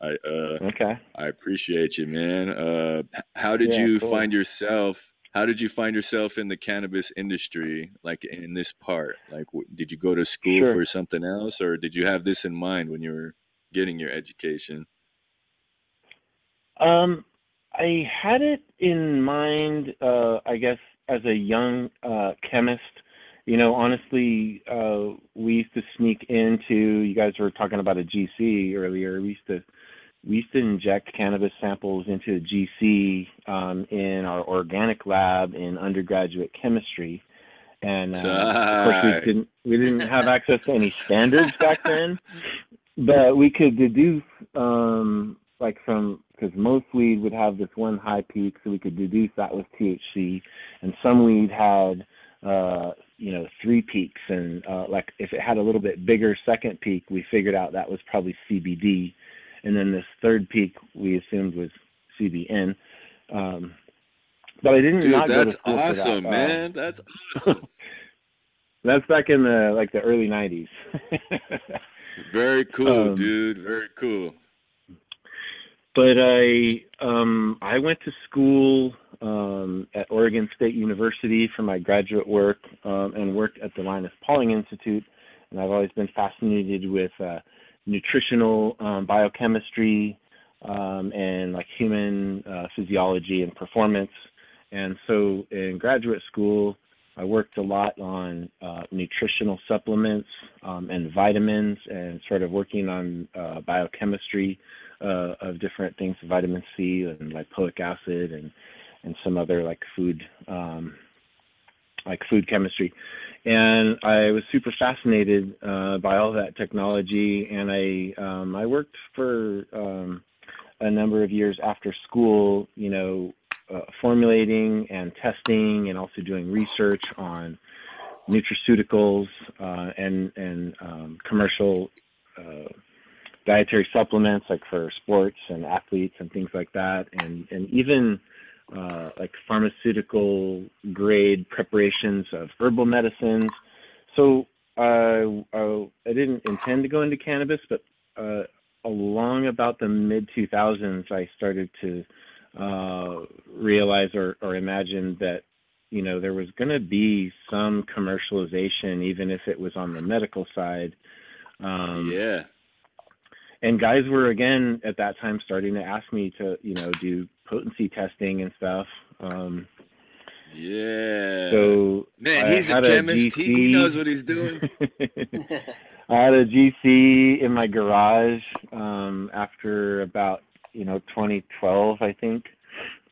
I uh, okay, I appreciate you, man. Uh, how did yeah, you cool. find yourself? How did you find yourself in the cannabis industry like in this part? Like did you go to school sure. for something else or did you have this in mind when you were getting your education? Um i had it in mind uh i guess as a young uh chemist. You know honestly uh we used to sneak into you guys were talking about a gc earlier we used to we used to inject cannabis samples into a GC um, in our organic lab in undergraduate chemistry, and uh, of course we didn't we didn't have access to any standards back then, but we could deduce um, like from because most weed would have this one high peak, so we could deduce that was THC, and some weed had uh, you know three peaks, and uh, like if it had a little bit bigger second peak, we figured out that was probably CBD and then this third peak we assumed was CBN. Um, but I didn't Dude, not that's go to school awesome, man. That's awesome. that's back in the like the early '90s. Very cool, Um, dude. Very cool. but I um, I went to school um, at Oregon State University for my graduate work um, and worked at the Linus Pauling Institute. And I've always been fascinated with uh, nutritional um, biochemistry um, and like human uh, physiology and performance. And so in graduate school, I worked a lot on uh, nutritional supplements um, and vitamins and sort of working on uh, biochemistry uh, of different things, vitamin C and lipoic acid and, and some other like food, um, like food chemistry. And I was super fascinated uh, by all that technology, and I um, I worked for um, a number of years after school, you know, uh, formulating and testing, and also doing research on nutraceuticals uh, and and um, commercial uh, dietary supplements, like for sports and athletes and things like that, and and even uh, like pharmaceutical grade preparations of herbal medicines. So uh, I, I didn't intend to go into cannabis, but uh, along about the mid 2000s, I started to uh, realize or, or imagine that you know there was going to be some commercialization, even if it was on the medical side. Um, yeah. And guys were again at that time starting to ask me to you know do potency testing and stuff. Um, yeah. so Man, I he's a chemist. he, he knows what he's doing. I had a GC in my garage um, after about you know 2012, I think,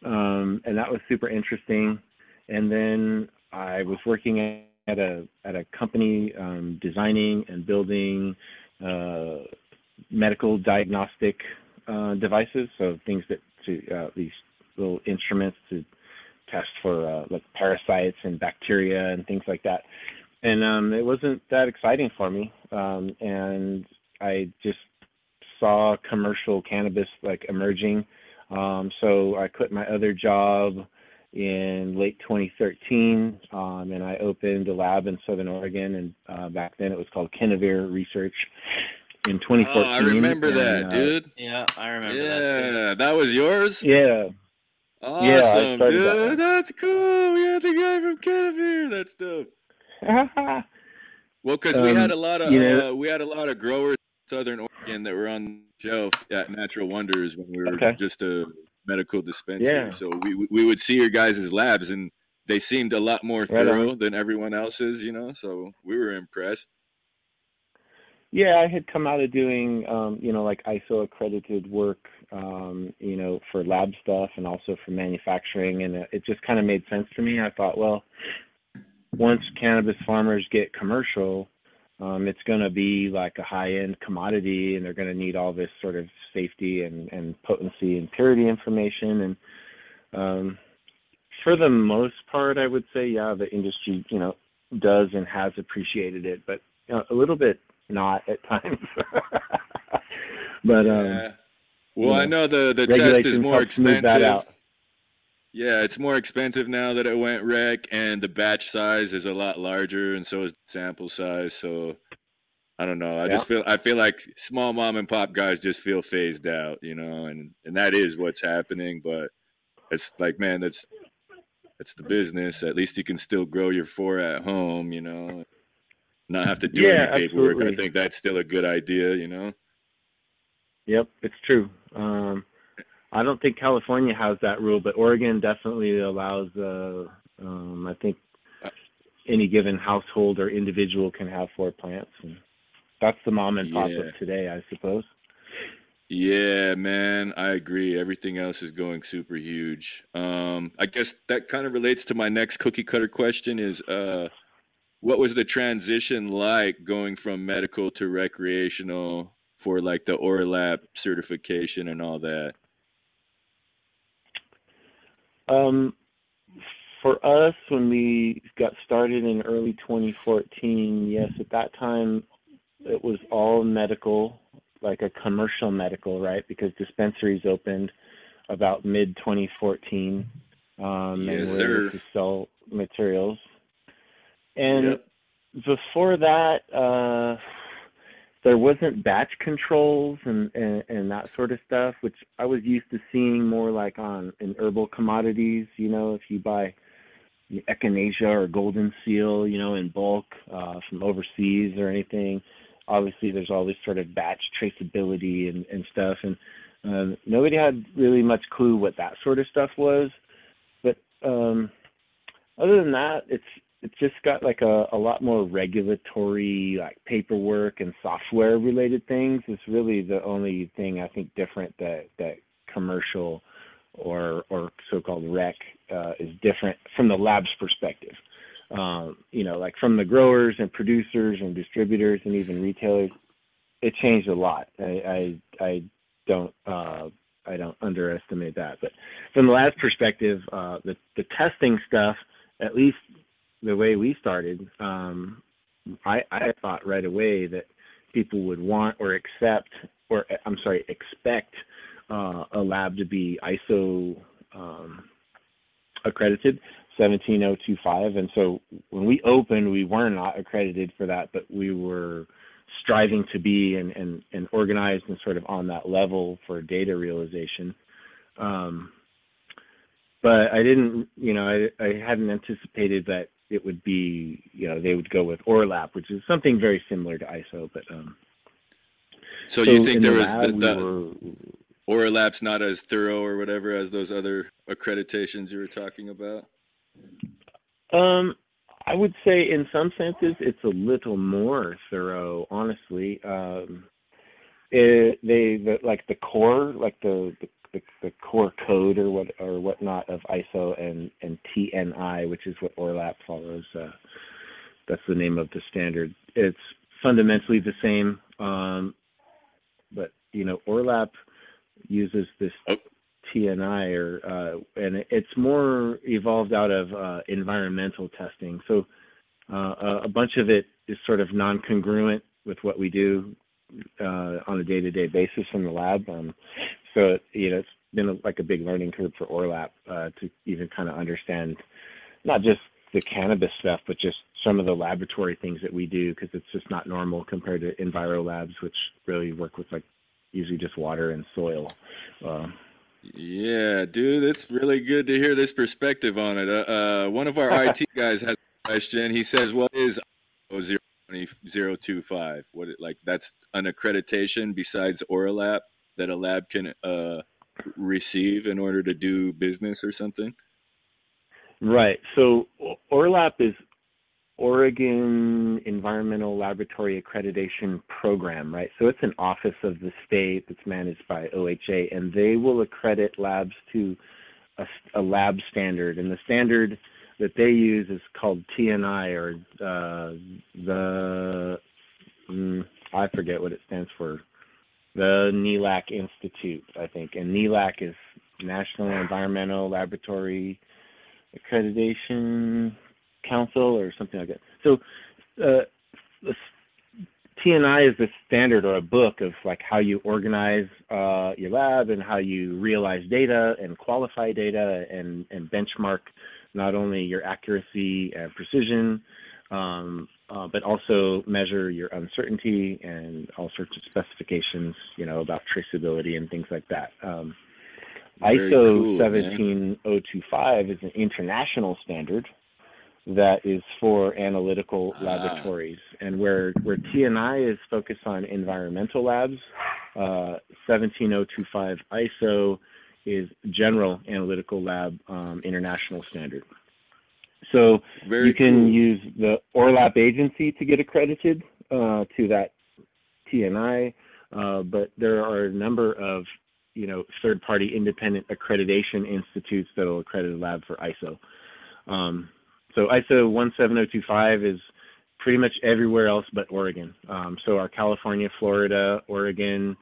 um, and that was super interesting. And then I was working at a at a company um, designing and building uh, medical diagnostic uh, devices, so things that to uh, these little instruments to test for uh, like parasites and bacteria and things like that. and um, it wasn't that exciting for me. Um, and I just saw commercial cannabis like emerging. Um, so I quit my other job in late 2013, um, and I opened a lab in Southern Oregon, and uh, back then it was called Kenevir Research. In 2014, oh, I remember and, that, uh, dude. Yeah, I remember yeah, that. Yeah, that was yours. Yeah. Awesome, yeah, dude. That That's cool. We had the guy from Kenevir. That's dope. well, because um, we had a lot of uh, we had a lot of growers in Southern Oregon that were on the shelf at Natural Wonders when we were okay. just a medical dispensary. Yeah. So we we would see your guys' labs, and they seemed a lot more right thorough on. than everyone else's. You know, so we were impressed. Yeah, I had come out of doing, um, you know, like ISO accredited work, um, you know, for lab stuff and also for manufacturing, and it just kind of made sense to me. I thought, well, once cannabis farmers get commercial, um, it's going to be like a high-end commodity, and they're going to need all this sort of safety and, and potency and purity information. And um, for the most part, I would say, yeah, the industry, you know, does and has appreciated it, but you know, a little bit not at times. but um, yeah. well, I know the the test is more expensive. Yeah, it's more expensive now that it went rec, and the batch size is a lot larger, and so is sample size. So I don't know. I yeah. just feel I feel like small mom and pop guys just feel phased out, you know, and and that is what's happening. But it's like, man, that's that's the business. At least you can still grow your four at home, you know not have to do yeah, any paperwork. Absolutely. I think that's still a good idea, you know. Yep, it's true. Um, I don't think California has that rule, but Oregon definitely allows. Uh, um, I think any given household or individual can have four plants, and that's the mom and pop yeah. of today, I suppose. Yeah, man, I agree. Everything else is going super huge. Um, I guess that kind of relates to my next cookie cutter question: is uh, what was the transition like going from medical to recreational for like the ORLAP certification and all that? Um, for us, when we got started in early 2014, yes, at that time it was all medical, like a commercial medical, right? Because dispensaries opened about mid 2014, um, yes, and we're able to sell materials. And yep. before that, uh, there wasn't batch controls and, and, and that sort of stuff, which I was used to seeing more like on in herbal commodities. You know, if you buy echinacea or golden seal, you know, in bulk uh, from overseas or anything, obviously there's all this sort of batch traceability and, and stuff. And um, nobody had really much clue what that sort of stuff was. But um, other than that, it's it's just got like a, a lot more regulatory like paperwork and software related things It's really the only thing I think different that that commercial or or so-called rec uh, is different from the lab's perspective. Um, you know, like from the growers and producers and distributors and even retailers, it changed a lot. I I, I don't uh, I don't underestimate that. But from the lab's perspective, uh, the the testing stuff, at least the way we started, um, I, I thought right away that people would want or accept, or I'm sorry, expect uh, a lab to be ISO um, accredited, 17025. And so when we opened, we were not accredited for that, but we were striving to be and, and, and organized and sort of on that level for data realization. Um, but I didn't, you know, I, I hadn't anticipated that it would be, you know, they would go with ORLAP, which is something very similar to ISO, but um, so, so you think there the was the, the we were, ORLAP's not as thorough or whatever as those other accreditations you were talking about? Um, I would say in some senses it's a little more thorough, honestly. Um, it, they the, like the core, like the, the the, the core code or what or whatnot of ISO and and TNI, which is what ORLAP follows. Uh, that's the name of the standard. It's fundamentally the same, um, but you know ORLAP uses this oh. TNI, or uh, and it's more evolved out of uh, environmental testing. So Uh, a bunch of it is sort of non-congruent with what we do uh, on a day-to-day basis in the lab. Um, so you know, it's been a, like a big learning curve for ORLAP uh, to even kind of understand not just the cannabis stuff, but just some of the laboratory things that we do because it's just not normal compared to Enviro labs, which really work with like usually just water and soil. Uh, yeah, dude, it's really good to hear this perspective on it. Uh, uh, one of our IT guys has a question. He says, "What is 025? What like that's an accreditation besides ORLAP that a lab can uh, receive in order to do business or something?" Right. So ORLAP is Oregon Environmental Laboratory Accreditation Program, right? So it's an office of the state that's managed by OHA, and they will accredit labs to a, a lab standard. And the standard that they use is called TNI, or uh, the mm, I forget what it stands for. The NELAC Institute, I think, and NELAC is National Environmental Laboratory Accreditation Council or something like that. So uh, TNI is the standard or a book of like how you organize uh, your lab and how you realize data and qualify data and, and benchmark not only your accuracy and precision, um, uh, but also measure your uncertainty and all sorts of specifications, you know, about traceability and things like that. Um, ISO cool, 17025 man. is an international standard that is for analytical ah. laboratories. And where, where TNI is focused on environmental labs, uh, 17025 ISO is general analytical lab um, international standard. So Very you can cool. use the ORLAP agency to get accredited uh, to that TNI, uh, but there are a number of you know third-party independent accreditation institutes that will accredit a lab for ISO. Um, so ISO 17025 is pretty much everywhere else but Oregon. Um, so our California, Florida, Oregon,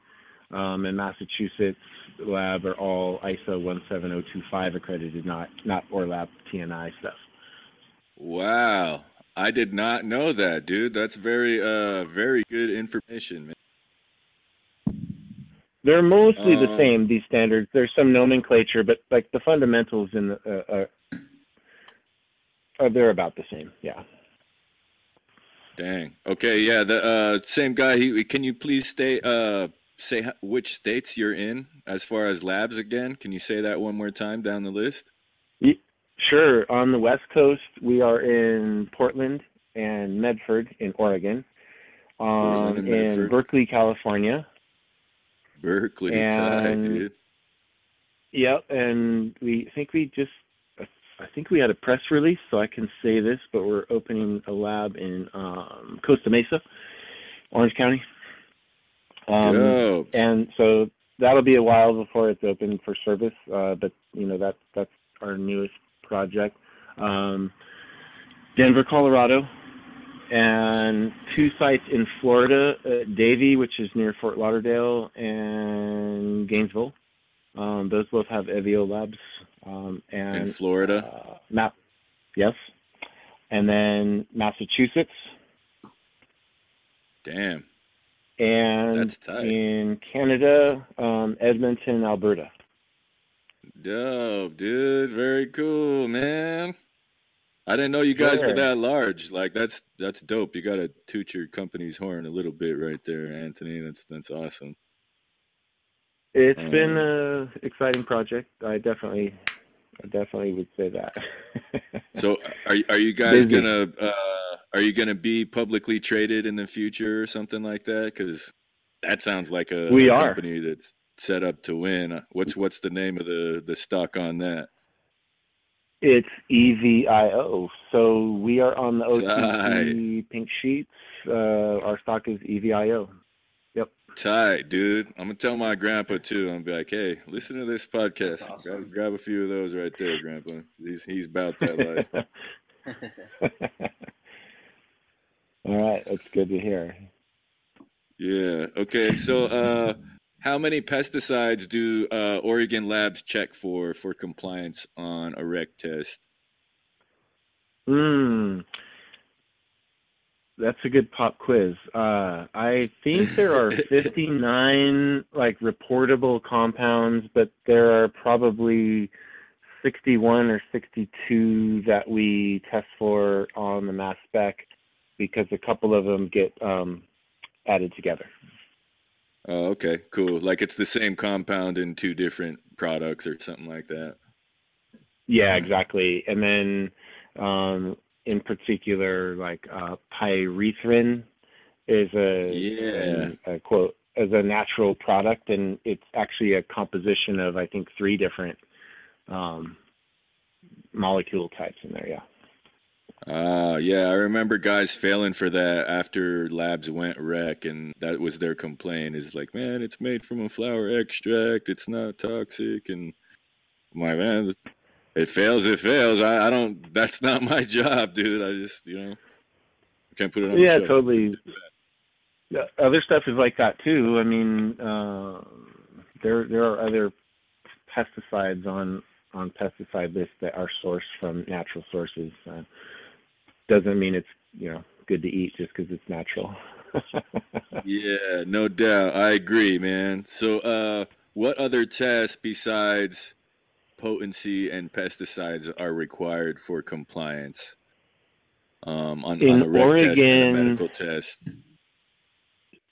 um, and Massachusetts lab are all ISO 17025 accredited, not not ORLAP TNI stuff. Wow, I did not know that, dude. That's very uh very good information, man. They're mostly the um, same. These standards. There's some nomenclature, but like the fundamentals in the, uh, uh, uh, they're about the same. Yeah. Dang. Okay. Yeah. The uh, same guy. He can you please stay uh say which states you're in as far as labs again? Can you say that one more time down the list? Sure. On the West Coast, we are in Portland and Medford in Oregon. Um, in Berkeley, California. Berkeley, and, dude. Yep, and we think we just I think we had a press release, so I can say this, but we're opening a lab in um, Costa Mesa, Orange County. Um, and so that'll be a while before it's open for service, uh, but you know that that's our newest project. Um, Denver, Colorado, and two sites in Florida, uh, Davie, which is near Fort Lauderdale, and Gainesville. Um, those both have Evio labs. Um, and in Florida, uh, map, yes, and then Massachusetts. Damn. And in Canada, um, Edmonton, Alberta. Dope, dude. Very cool, man. I didn't know you guys sure. were that large. Like that's that's dope. You got to toot your company's horn a little bit right there, Anthony. That's that's awesome. It's um, been an exciting project. I definitely I definitely would say that. so, are are you guys Busy. gonna uh, are you gonna be publicly traded in the future or something like that? Because that sounds like a, we a are. company that's set up to win. What's what's the name of the the stock on that? It's EVIO. So we are on the OTC pink sheets. Uh, our stock is EVIO. Yep. Tight, dude. I'm gonna tell my grandpa too. I'm gonna be like, hey, listen to this podcast. Awesome. Grab, grab, a few of those right there, grandpa. He's he's about that life. All right, that's good to hear. Yeah. Okay. So, uh, how many pesticides do uh, Oregon labs check for for compliance on a rec test? Hmm. that's a good pop quiz. Uh, I think there are 59 like reportable compounds, but there are probably 61 or 62 that we test for on the mass spec because a couple of them get um, added together. Oh, okay, cool. Like it's the same compound in two different products or something like that. Yeah, exactly. And then um, in particular, like uh, pyrethrin is a, yeah. a, a quote as a natural product, and it's actually a composition of I think three different um, molecule types in there. Yeah. Ah, uh, yeah, I remember guys failing for that after labs went rec, and that was their complaint. Is like, man, it's made from a flower extract. It's not toxic, and my like, man, it fails. It fails. I, I, don't. That's not my job, dude. I just, you know, can't put it on. Yeah, totally. Yeah, other stuff is like that too. I mean, uh, there there are other pesticides on on pesticide lists that are sourced from natural sources. Uh, doesn't mean it's you know good to eat just because it's natural. yeah, no doubt. I agree, man. So, uh, what other tests besides potency and pesticides are required for compliance um, on, in on Oregon, test medical test?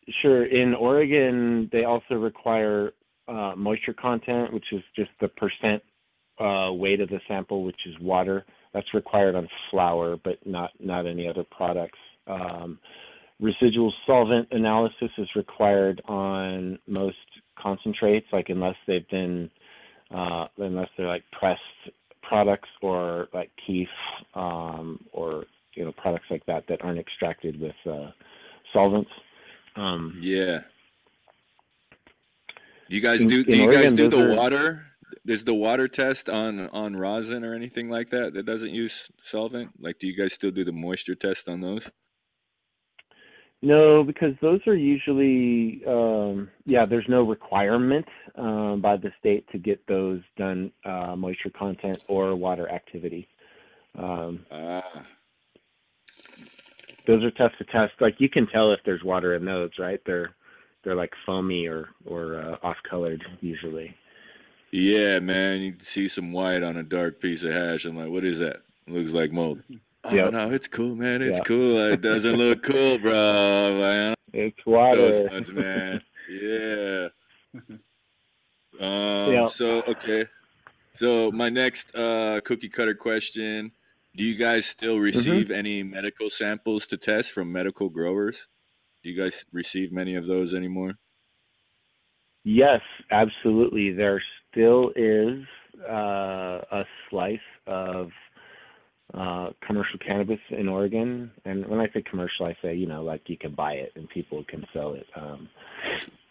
Sure. In Oregon, they also require uh, moisture content, which is just the percent uh, weight of the sample, which is water. That's required on flower, but not not any other products. Um, residual solvent analysis is required on most concentrates, like unless they've been uh, unless they're like pressed products or like kief um, or you know products like that that aren't extracted with uh, solvents. Um, yeah. You guys do? do you Oregon, guys do the are, water? There's the water test on on rosin or anything like that that doesn't use solvent? Like, do you guys still do the moisture test on those? No, because those are usually, um, yeah, there's no requirement um, by the state to get those done, uh, moisture content or water activity. Um, ah. Those are tough to test. Like you can tell if there's water in those, right? They're they're like foamy or or uh, off colored usually. Yeah, man, you see some white on a dark piece of hash. I'm like, what is that? It looks like mold. Oh yep. no, it's cool, man. It's cool. It doesn't look cool, bro. Man. It's water, ones, man. yeah. Um, yep. So okay. So my next uh, cookie cutter question: Do you guys still mm-hmm. receive mm-hmm. any medical samples to test from medical growers? Do you guys receive many of those anymore? Yes, absolutely. There still is uh, a slice of uh, commercial cannabis in Oregon. And when I say commercial, I say you know like you can buy it and people can sell it. Um,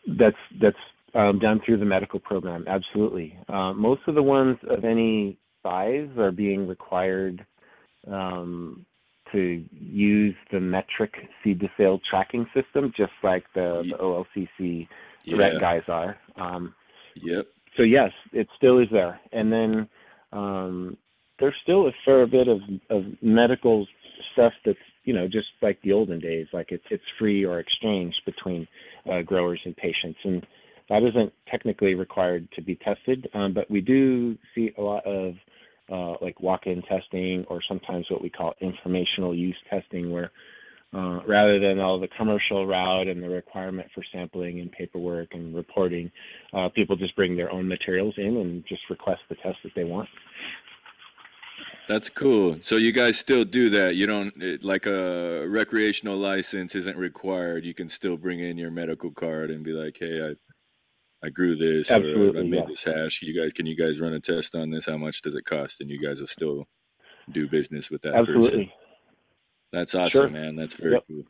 that's that's um, done through the medical program. Absolutely. Uh, most of the ones of any size are being required um, to use the Metrc seed to sale tracking system, just like the, the OLCC yeah. guys are. Um, yep. So yes, it still is there. And then um, there's still a fair bit of, of medical stuff that's you know just like the olden days, like it's it's free or exchanged between uh, growers and patients, and that isn't technically required to be tested, um, but we do see a lot of uh, like walk-in testing or sometimes what we call informational use testing, where uh, rather than all the commercial route and the requirement for sampling and paperwork and reporting, uh, people just bring their own materials in and just request the test that they want. That's cool. So you guys still do that. You don't like a recreational license isn't required. You can still bring in your medical card and be like, "Hey, I I grew this Absolutely, or I made yeah. this hash. You guys, can you guys run a test on this? How much does it cost?" And you guys will still do business with that Absolutely. person. That's awesome, sure. man. That's very yep. cool.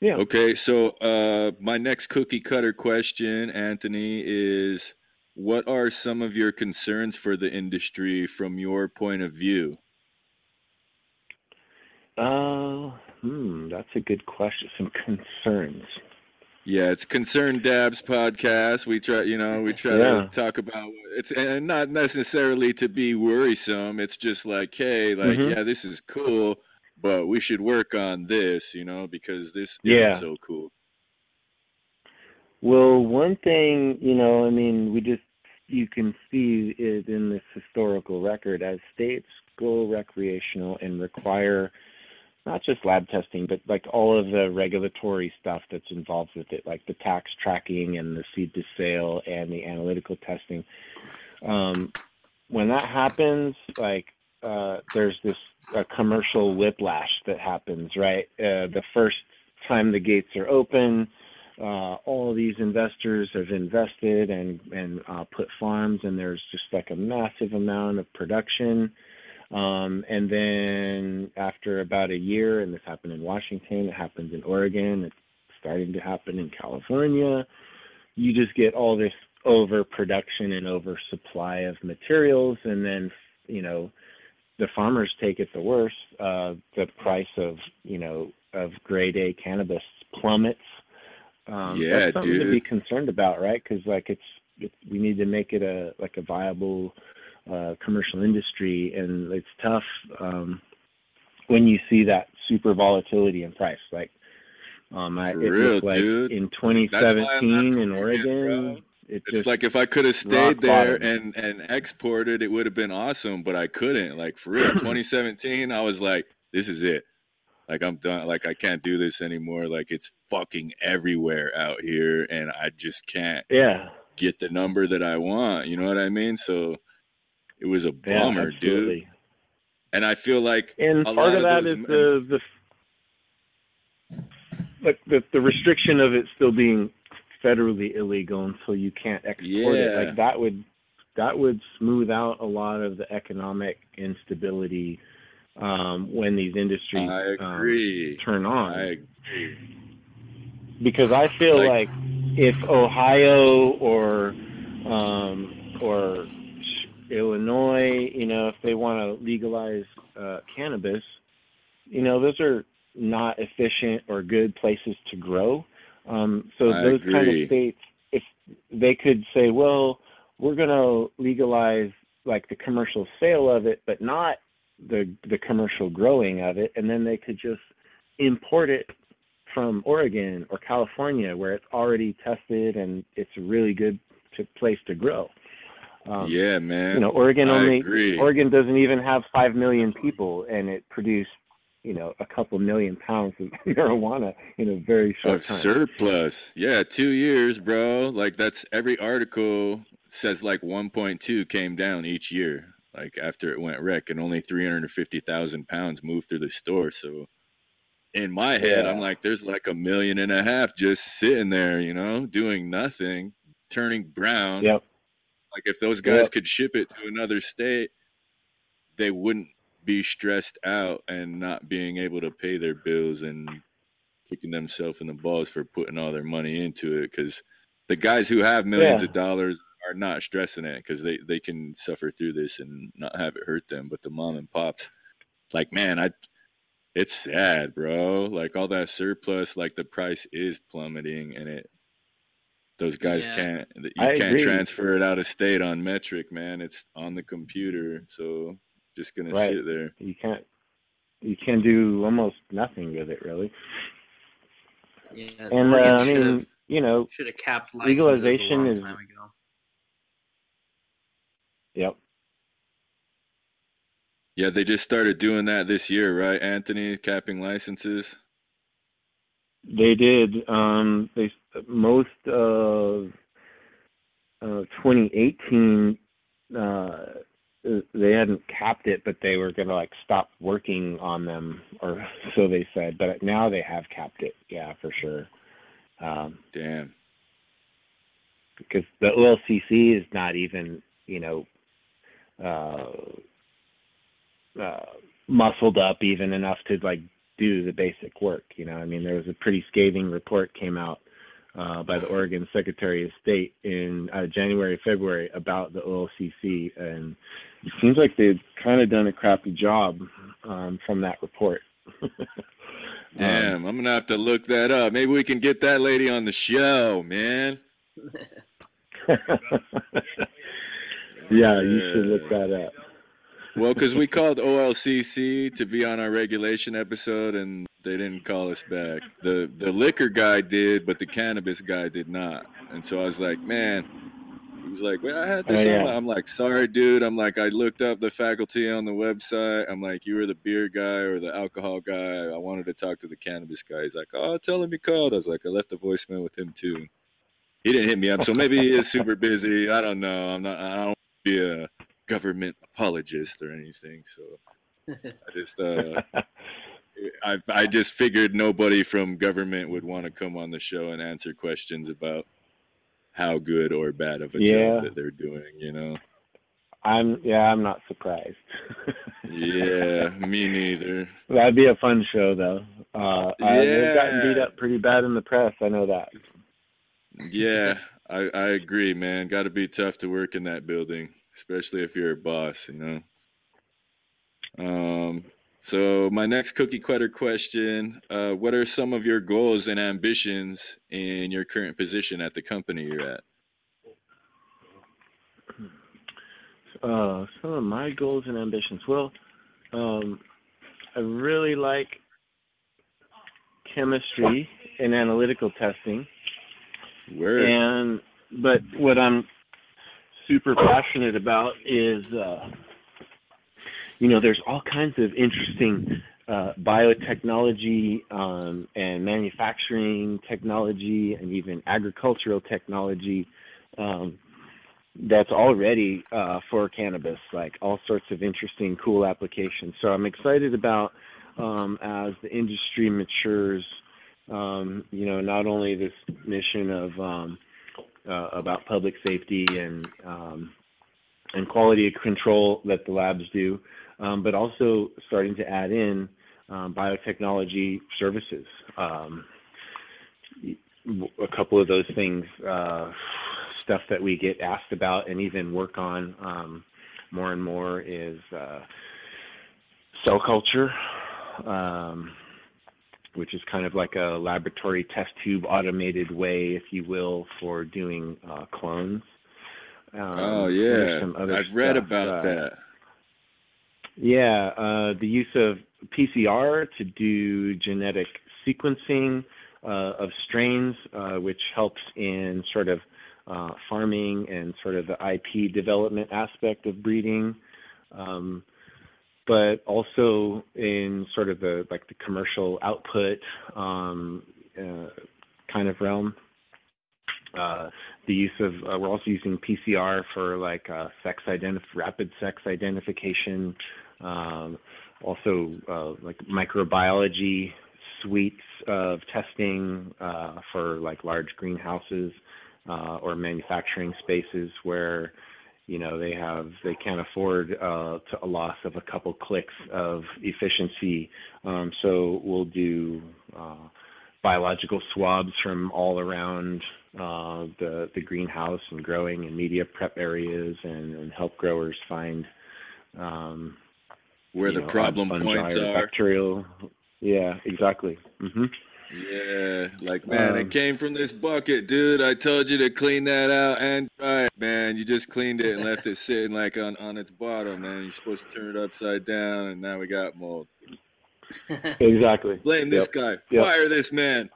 Yeah. Okay, so uh, my next cookie cutter question, Anthony, is what are some of your concerns for the industry from your point of view? Uh, hmm, that's a good question. Some concerns. Yeah, it's Concern Dabs podcast. We try, you know, we try yeah. to talk about it's and not necessarily to be worrisome. It's just like, hey, like, mm-hmm. yeah, this is cool, but we should work on this, you know, because this yeah. is so cool. Well, one thing, you know, I mean, we just you can see it in this historical record as states go recreational and require not just lab testing, but like all of the regulatory stuff that's involved with it, like the tax tracking and the seed to sale and the analytical testing. Um, when that happens, like uh, there's this a commercial whiplash that happens, right? Uh, the first time the gates are open, uh, all these investors have invested and and uh, put farms, and there's just like a massive amount of production. Um, and then after about a year, and this happened in Washington, it happens in Oregon, it's starting to happen in California. You just get all this overproduction and oversupply of materials, and then you know the farmers take it the worst. Uh, the price of you know of grade A cannabis plummets. Um, yeah, that's something dude. to be concerned about, right? Because like it's, it's we need to make it a like a viable uh, commercial industry, and it's tough um, when you see that super volatility in price. Like um, I, it real, like dude. in That's why I'm not 2017 in Oregon. It It's just like if I could have stayed there bottom. and and exported, it would have been awesome, but I couldn't. Like for real, 2017, I was like, this is it. Like I'm done. Like I can't do this anymore. Like it's fucking everywhere out here, and I just can't yeah, get the number that I want. You know what I mean? So it was a yeah, bummer, dude. And I feel like And a part of that is men- the the like the, the restriction of it still being federally illegal and so you can't export it. Like that would that would smooth out a lot of the economic instability um, when these industries um, turn on. I agree. because I feel Like- like, if Ohio or um, or Illinois, you know, if they want to legalize uh, cannabis, you know, those are not efficient or good places to grow. Um, so I those kind of states, if they could say, well, we're going to legalize like the commercial sale of it, but not the the commercial growing of it, and then they could just import it from Oregon or California where it's already tested and it's a really good to, place to grow. Um, yeah, man. you know, Oregon I only agree. Oregon doesn't even have five million people, and it produced you know a couple million pounds of marijuana in a very short time. of time. surplus. Yeah, two years, bro. Like that's every article says like 1.2 came down each year, like after it went rec, and only 350,000 pounds moved through the store. So in my head, I'm like, there's like a million and a half just sitting there, you know, doing nothing, turning brown. Yep. Like if those guys Yep. could ship it to another state, they wouldn't be stressed out and not being able to pay their bills and kicking themselves in the balls for putting all their money into it. Because the guys who have millions Yeah. of dollars are not stressing it because they they can suffer through this and not have it hurt them. But the mom and pops, like man, I. It's sad, bro. Like all that surplus, like the price is plummeting, and it those guys Yeah. can't you I can't agree. transfer it out of state on Metrc man it's on the computer so just gonna Right. sit there You can't you can do almost nothing with it really. Yeah, And uh, I mean, have you know, should have capped legalization a long is- time ago. yep. yeah they just started doing that this year right anthony capping licenses They did. Um, they most of uh, 2018, uh, they hadn't capped it, but they were going to like stop working on them, or so they said. But now they have capped it. Yeah, for sure. Um, damn because the OLCC is not even, you know, uh, uh, muscled up even enough to like do the basic work. You know, I mean, there was a pretty scathing report came out uh, by the Oregon Secretary of State in uh, January, February about the OLCC, and it seems like they've kind of done a crappy job um, from that report. Um, damn i'm gonna have to look that up maybe we can get that lady on the show man yeah, you should look that up. Well, because we called OLCC to be on our regulation episode, and they didn't call us back. the The liquor guy did, but the cannabis guy did not. And so I was like, man. He was like, well, I had this. Oh, yeah. I'm like, sorry, dude. I'm like, I looked up the faculty on the website. I'm like, you were the beer guy or the alcohol guy. I wanted to talk to the cannabis guy. He's like, oh, tell him he called. I was like, I left a voicemail with him too. He didn't hit me up, so maybe he is super busy. I don't know. I'm not. I don't be a government apologist or anything. So I just uh, I I just figured nobody from government would want to come on the show and answer questions about how good or bad of a yeah. job that they're doing. You know. I'm yeah, I'm not surprised. yeah, me neither. That'd be a fun show though. Uh, yeah. Uh, they've gotten beat up pretty bad in the press. I know that. Yeah, I, I agree, man. Got to be tough to work in that building especially if you're a boss, you know. Um, so my next cookie cutter question: uh, What are some of your goals and ambitions in your current position at the company you're at? Uh, some of my goals and ambitions. Well, um, I really like chemistry and analytical testing. Where? And but what I'm super passionate about is, uh, you know, there's all kinds of interesting uh, biotechnology um, and manufacturing technology and even agricultural technology um, that's already uh, for cannabis, like all sorts of interesting, cool applications. So I'm excited about um, as the industry matures, um, you know, not only this mission of um, uh, about public safety and um, and quality control that the labs do, um, but also starting to add in um, biotechnology services. Um, a couple of those things, uh, stuff that we get asked about and even work on um, more and more is uh, cell culture. Which is kind of like a laboratory test tube automated way, if you will, for doing uh, clones. Um, oh yeah, I've read about uh, that. Yeah, uh, the use of PCR to do genetic sequencing uh, of strains, uh, which helps in sort of uh, farming and sort of the IP development aspect of breeding. Um, but also in sort of the like the commercial output um, uh, kind of realm. Uh, the use of uh, we're also using PCR for like uh, sex identif- rapid sex identification. Um, also uh, like microbiology suites of testing uh, for like large greenhouses or manufacturing spaces where you know they have they can't afford uh, to a loss of a couple clicks of efficiency. Um, so we'll do uh, biological swabs from all around uh, the the greenhouse and growing and media prep areas and, and help growers find um, where the know, problem points are. Bacterial. Yeah, exactly. Mm-hmm. Yeah, like man, um, it came from this bucket, dude. I told you to clean that out and dry it, man. You just cleaned it and left it sitting like on on its bottom, man. You're supposed to turn it upside down, and now we got mold. Exactly. Blame this yep. guy. Yep. Fire this man.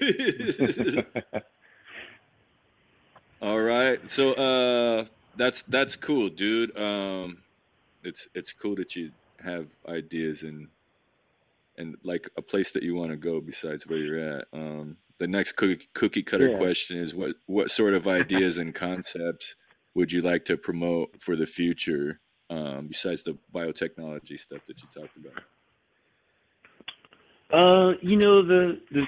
All right. So uh that's that's cool, dude. Um it's it's cool that you have ideas and and like a place that you want to go besides where you're at. Um, the next cookie, cookie cutter yeah. question is what what sort of ideas and concepts would you like to promote for the future um, besides the biotechnology stuff that you talked about? Uh, you know the the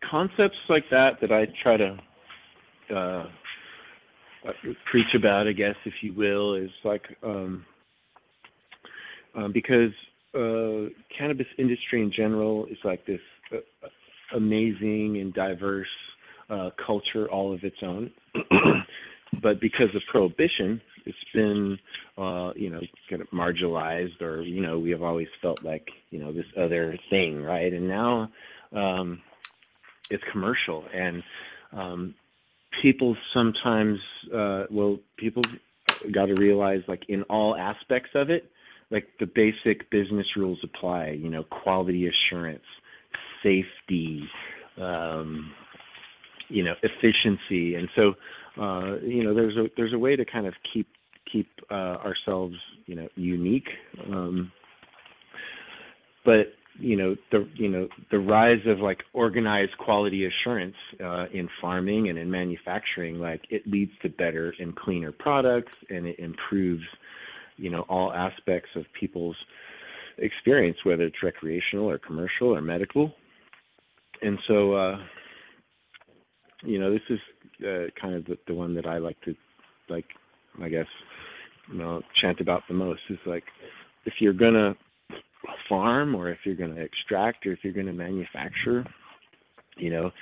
concepts like that that I try to uh, preach about, I guess, if you will, is like um, um, because uh, cannabis industry in general is like this uh, amazing and diverse uh, culture all of its own. but because of prohibition, it's been, uh, you know, kind of marginalized, or you know, we have always felt like, you know, this other thing, right? And now um, it's commercial, and um, people sometimes, uh, well, people got to realize like in all aspects of it, like the basic business rules apply. You know, quality assurance, safety, um, you know, efficiency, and so uh, you know, there's a there's a way to kind of keep keep uh, ourselves, you know, unique. Um, but you know the you know the rise of like organized quality assurance uh, in farming and in manufacturing like it leads to better and cleaner products and it improves you know all aspects of people's experience whether it's recreational or commercial or medical. And so uh, you know this is uh, kind of the, the one that I like to like I guess you know chant about the most is like if you're gonna farm or if you're to extract or if you're to manufacture, you know,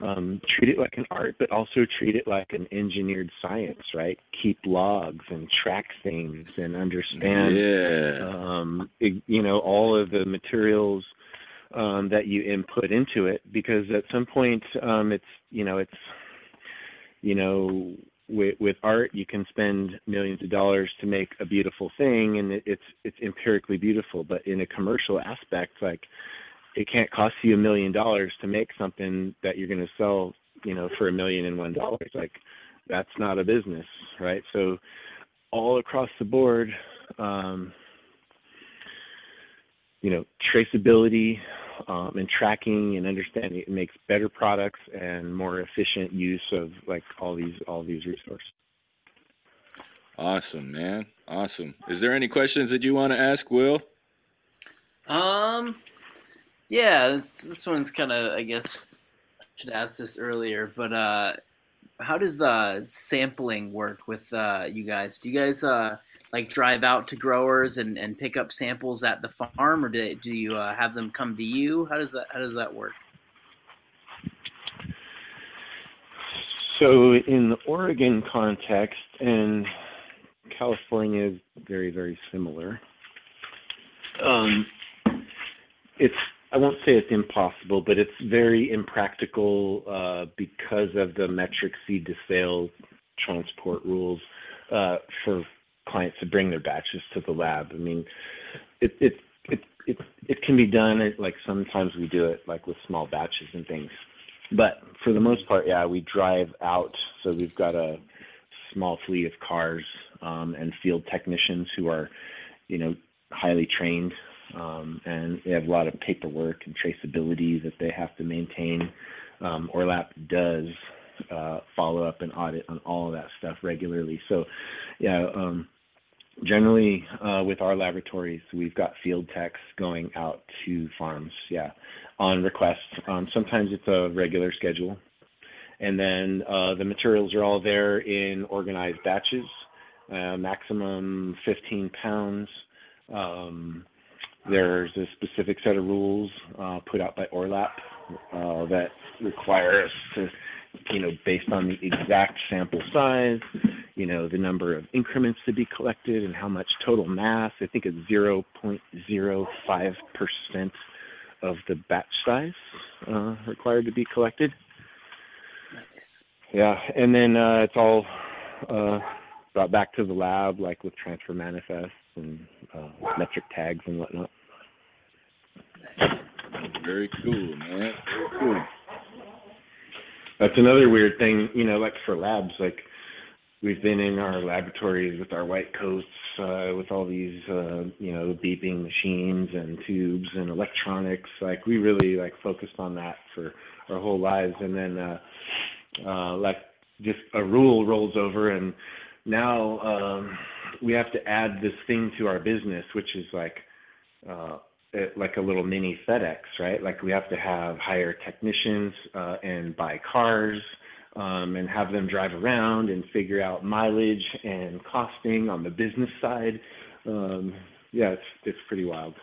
um, treat it like an art, but also treat it like an engineered science, right? Keep logs and track things and understand, yeah. um, it, you know, all of the materials um, that you input into it, because at some point, um, it's, you know, it's, you know, with, with art, you can spend millions of dollars to make a beautiful thing, and it, it's it's empirically beautiful. But in a commercial aspect, like it can't cost you a million dollars to make something that you're going to sell, you know, for a million and one dollars. Like that's not a business, right? So all across the board, um, you know, traceability, um, and tracking and understanding it makes better products and more efficient use of like all these all these resources. Awesome, man. Awesome. Is there any questions that you want to ask, Will? Um, yeah, this, this one's kind of, I guess, I should ask this earlier, but uh, how does the sampling work with uh, you guys? Do you guys uh, like drive out to growers and, and pick up samples at the farm, or do, do you uh, have them come to you? How does that how does that work? So in the Oregon context, and California is very very similar. Um, it's I won't say it's impossible, but it's very impractical uh, because of the Metrc seed to sale transport rules uh, for clients to bring their batches to the lab. I mean, it it it it, it can be done. Like sometimes we do it like with small batches and things, but for the most part, yeah, we drive out. So we've got a small fleet of cars um, and field technicians who are, you know, highly trained um, and they have a lot of paperwork and traceability that they have to maintain. Um, ORLAP does uh, follow up and audit on all of that stuff regularly. So, yeah, um, generally uh, with our laboratories, we've got field techs going out to farms, yeah, on request. Um, sometimes it's a regular schedule. And then uh, the materials are all there in organized batches, uh, maximum 15 pounds. Um, there's a specific set of rules uh, put out by ORLAP uh, that require us to, you know, based on the exact sample size, you know, the number of increments to be collected and how much total mass. I think it's 0.05% of the batch size uh, required to be collected. Nice. Yeah, and then uh, it's all uh, brought back to the lab, like with transfer manifests and uh, Metrc tags and whatnot. Very cool, man. Very cool. That's another weird thing, you know, like for labs, like we've been in our laboratories with our white coats, uh, with all these, uh, you know, beeping machines and tubes and electronics. Like we really like focused on that for our whole lives, and then uh, uh, like just a rule rolls over, and now um, we have to add this thing to our business, which is like uh, like a little mini FedEx, right? Like we have to have hire technicians uh, and buy cars um, and have them drive around and figure out mileage and costing on the business side. Um, yeah, it's it's pretty wild.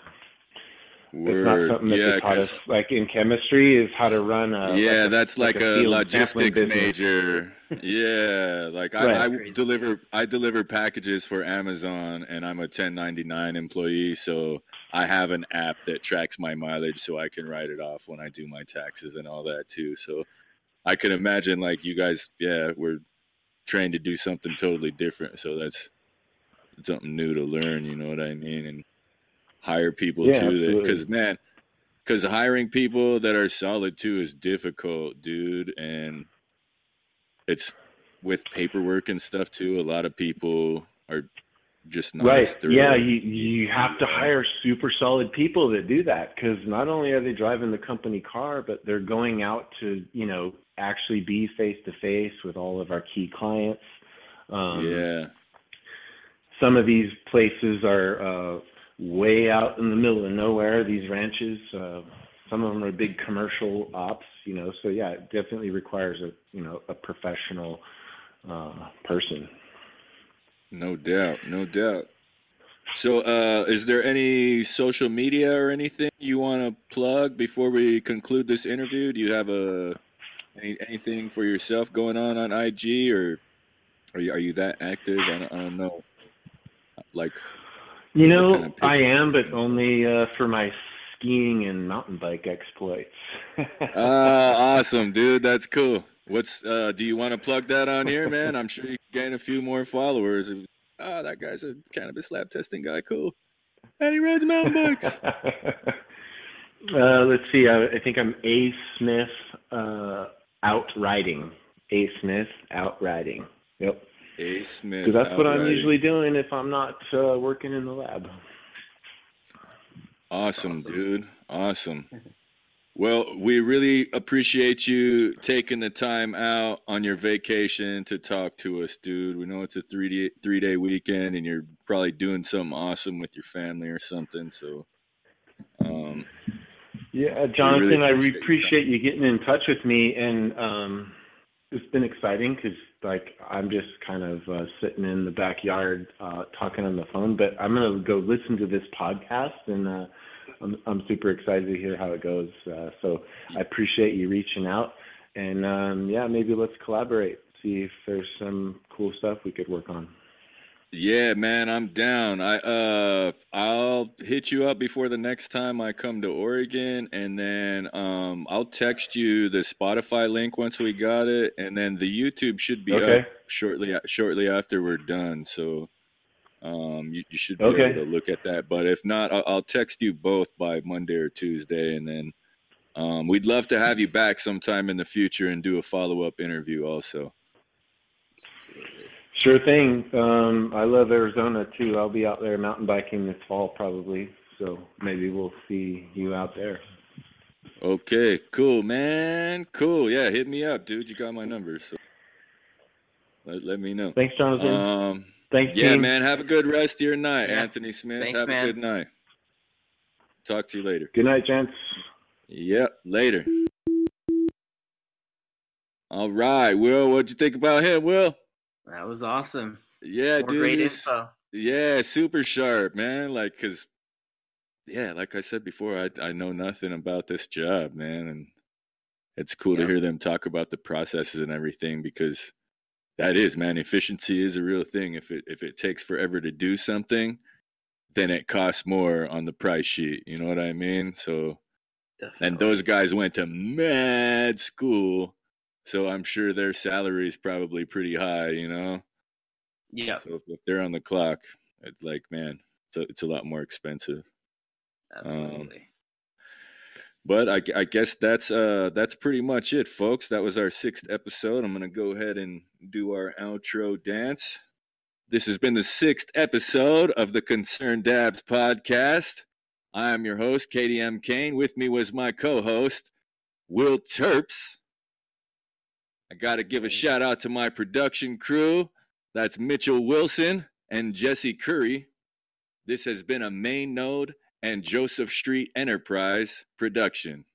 Word. It's not something that yeah, they taught us like in chemistry is how to run a yeah like a, that's like, like a, a, logistics major yeah like Right. I, I deliver i deliver packages for amazon and i'm a 1099 employee so i have an app that tracks my mileage so i can write it off when i do my taxes and all that too so i can imagine like you guys yeah we're trained to do something totally different so that's something new to learn. You know what I mean? And hire people yeah, too. Because man, because hiring people that are solid too is difficult, dude. And it's with paperwork and stuff too. A lot of people are just not right. Yeah, you you have to hire super solid people that do that because not only are they driving the company car, but they're going out to you know actually be face to face with all of our key clients. Um, yeah. Some of these places are uh, way out in the middle of nowhere. These ranches. Uh, some of them are big commercial ops, you know. So yeah, it definitely requires a you know a professional uh, person. No doubt, no doubt. So, uh, is there any social media or anything you want to plug before we conclude this interview? Do you have a any, anything for yourself going on on IG, or are you are you that active? I don't, I don't know. Like, you know, kind of I am, but only uh, for my skiing and mountain bike exploits. Ah, awesome, dude. That's cool. What's uh do you want to plug that on here, man? I'm sure you can gain a few more followers. Oh, that guy's a cannabis lab testing guy. Cool. And he rides mountain bikes. uh, let's see. I, I, think I'm A Smith uh, out riding. A Smith out riding. Yep. A Smith. Because that's what I'm usually doing if I'm not uh, working in the lab. Awesome, awesome. dude. Awesome. Well, we really appreciate you taking the time out on your vacation to talk to us, dude. We know it's a three day three day weekend, and you're probably doing something awesome with your family or something. So, um, yeah, Jonathan, really I appreciate, appreciate you getting in touch with me, and um, it's been exciting because like I'm just kind of uh, sitting in the backyard uh, talking on the phone, but I'm gonna go listen to this podcast and. Uh, I'm, I'm super excited to hear how it goes. Uh, so I appreciate you reaching out, and um, yeah, maybe let's collaborate. See if there's some cool stuff we could work on. Yeah, man, I'm down. I uh I'll hit you up before the next time I come to Oregon and then um I'll text you the Spotify link once we got it and then the YouTube should be okay. up shortly shortly after we're done. So um, you, you, should be okay. able to look at that. But if not, I'll, I'll, text you both by Monday or Tuesday, and then um, we'd love to have you back sometime in the future and do a follow up interview also. Sure thing. Um, I love Arizona too. I'll be out there mountain biking this fall probably, so maybe we'll see you out there. Okay, cool, man. Cool. Yeah, hit me up, dude. You got my number, so let, let me know. Thanks, Jonathan. Um, Thanks, yeah, team. man. Have a good rest of your night, yeah. Anthony Smith. Thanks, have man. a good night. Talk to you later. Good night, gents. Yep, later. All right, Will. What'd you think about him, Will? That was awesome. Yeah, More dude. Great info. Yeah, super sharp, man. Like, cause, yeah, like I said before, I I know nothing about this job, man, and it's cool yep. to hear them talk about the processes and everything because that is, man. Efficiency is a real thing. If it if it takes forever to do something, then it costs more on the price sheet. You know what I mean? So, Definitely. and those guys went to mad school, so I'm sure their salary is probably pretty high. You know? Yeah. So if, if they're on the clock, it's like, man, it's a, it's a lot more expensive. Absolutely. Um, but I, I, guess that's uh that's pretty much it, folks. That was our sixth episode. I'm gonna go ahead and do our outro dance. This has been the sixth episode of the Concerned Dabs podcast. I am your host, KDM Kane. With me was my co-host, Will Terps. I got to give a shout out to my production crew. That's Mitchell Wilson and Jesse Curry. This has been a main node and Joseph Street Enterprise production.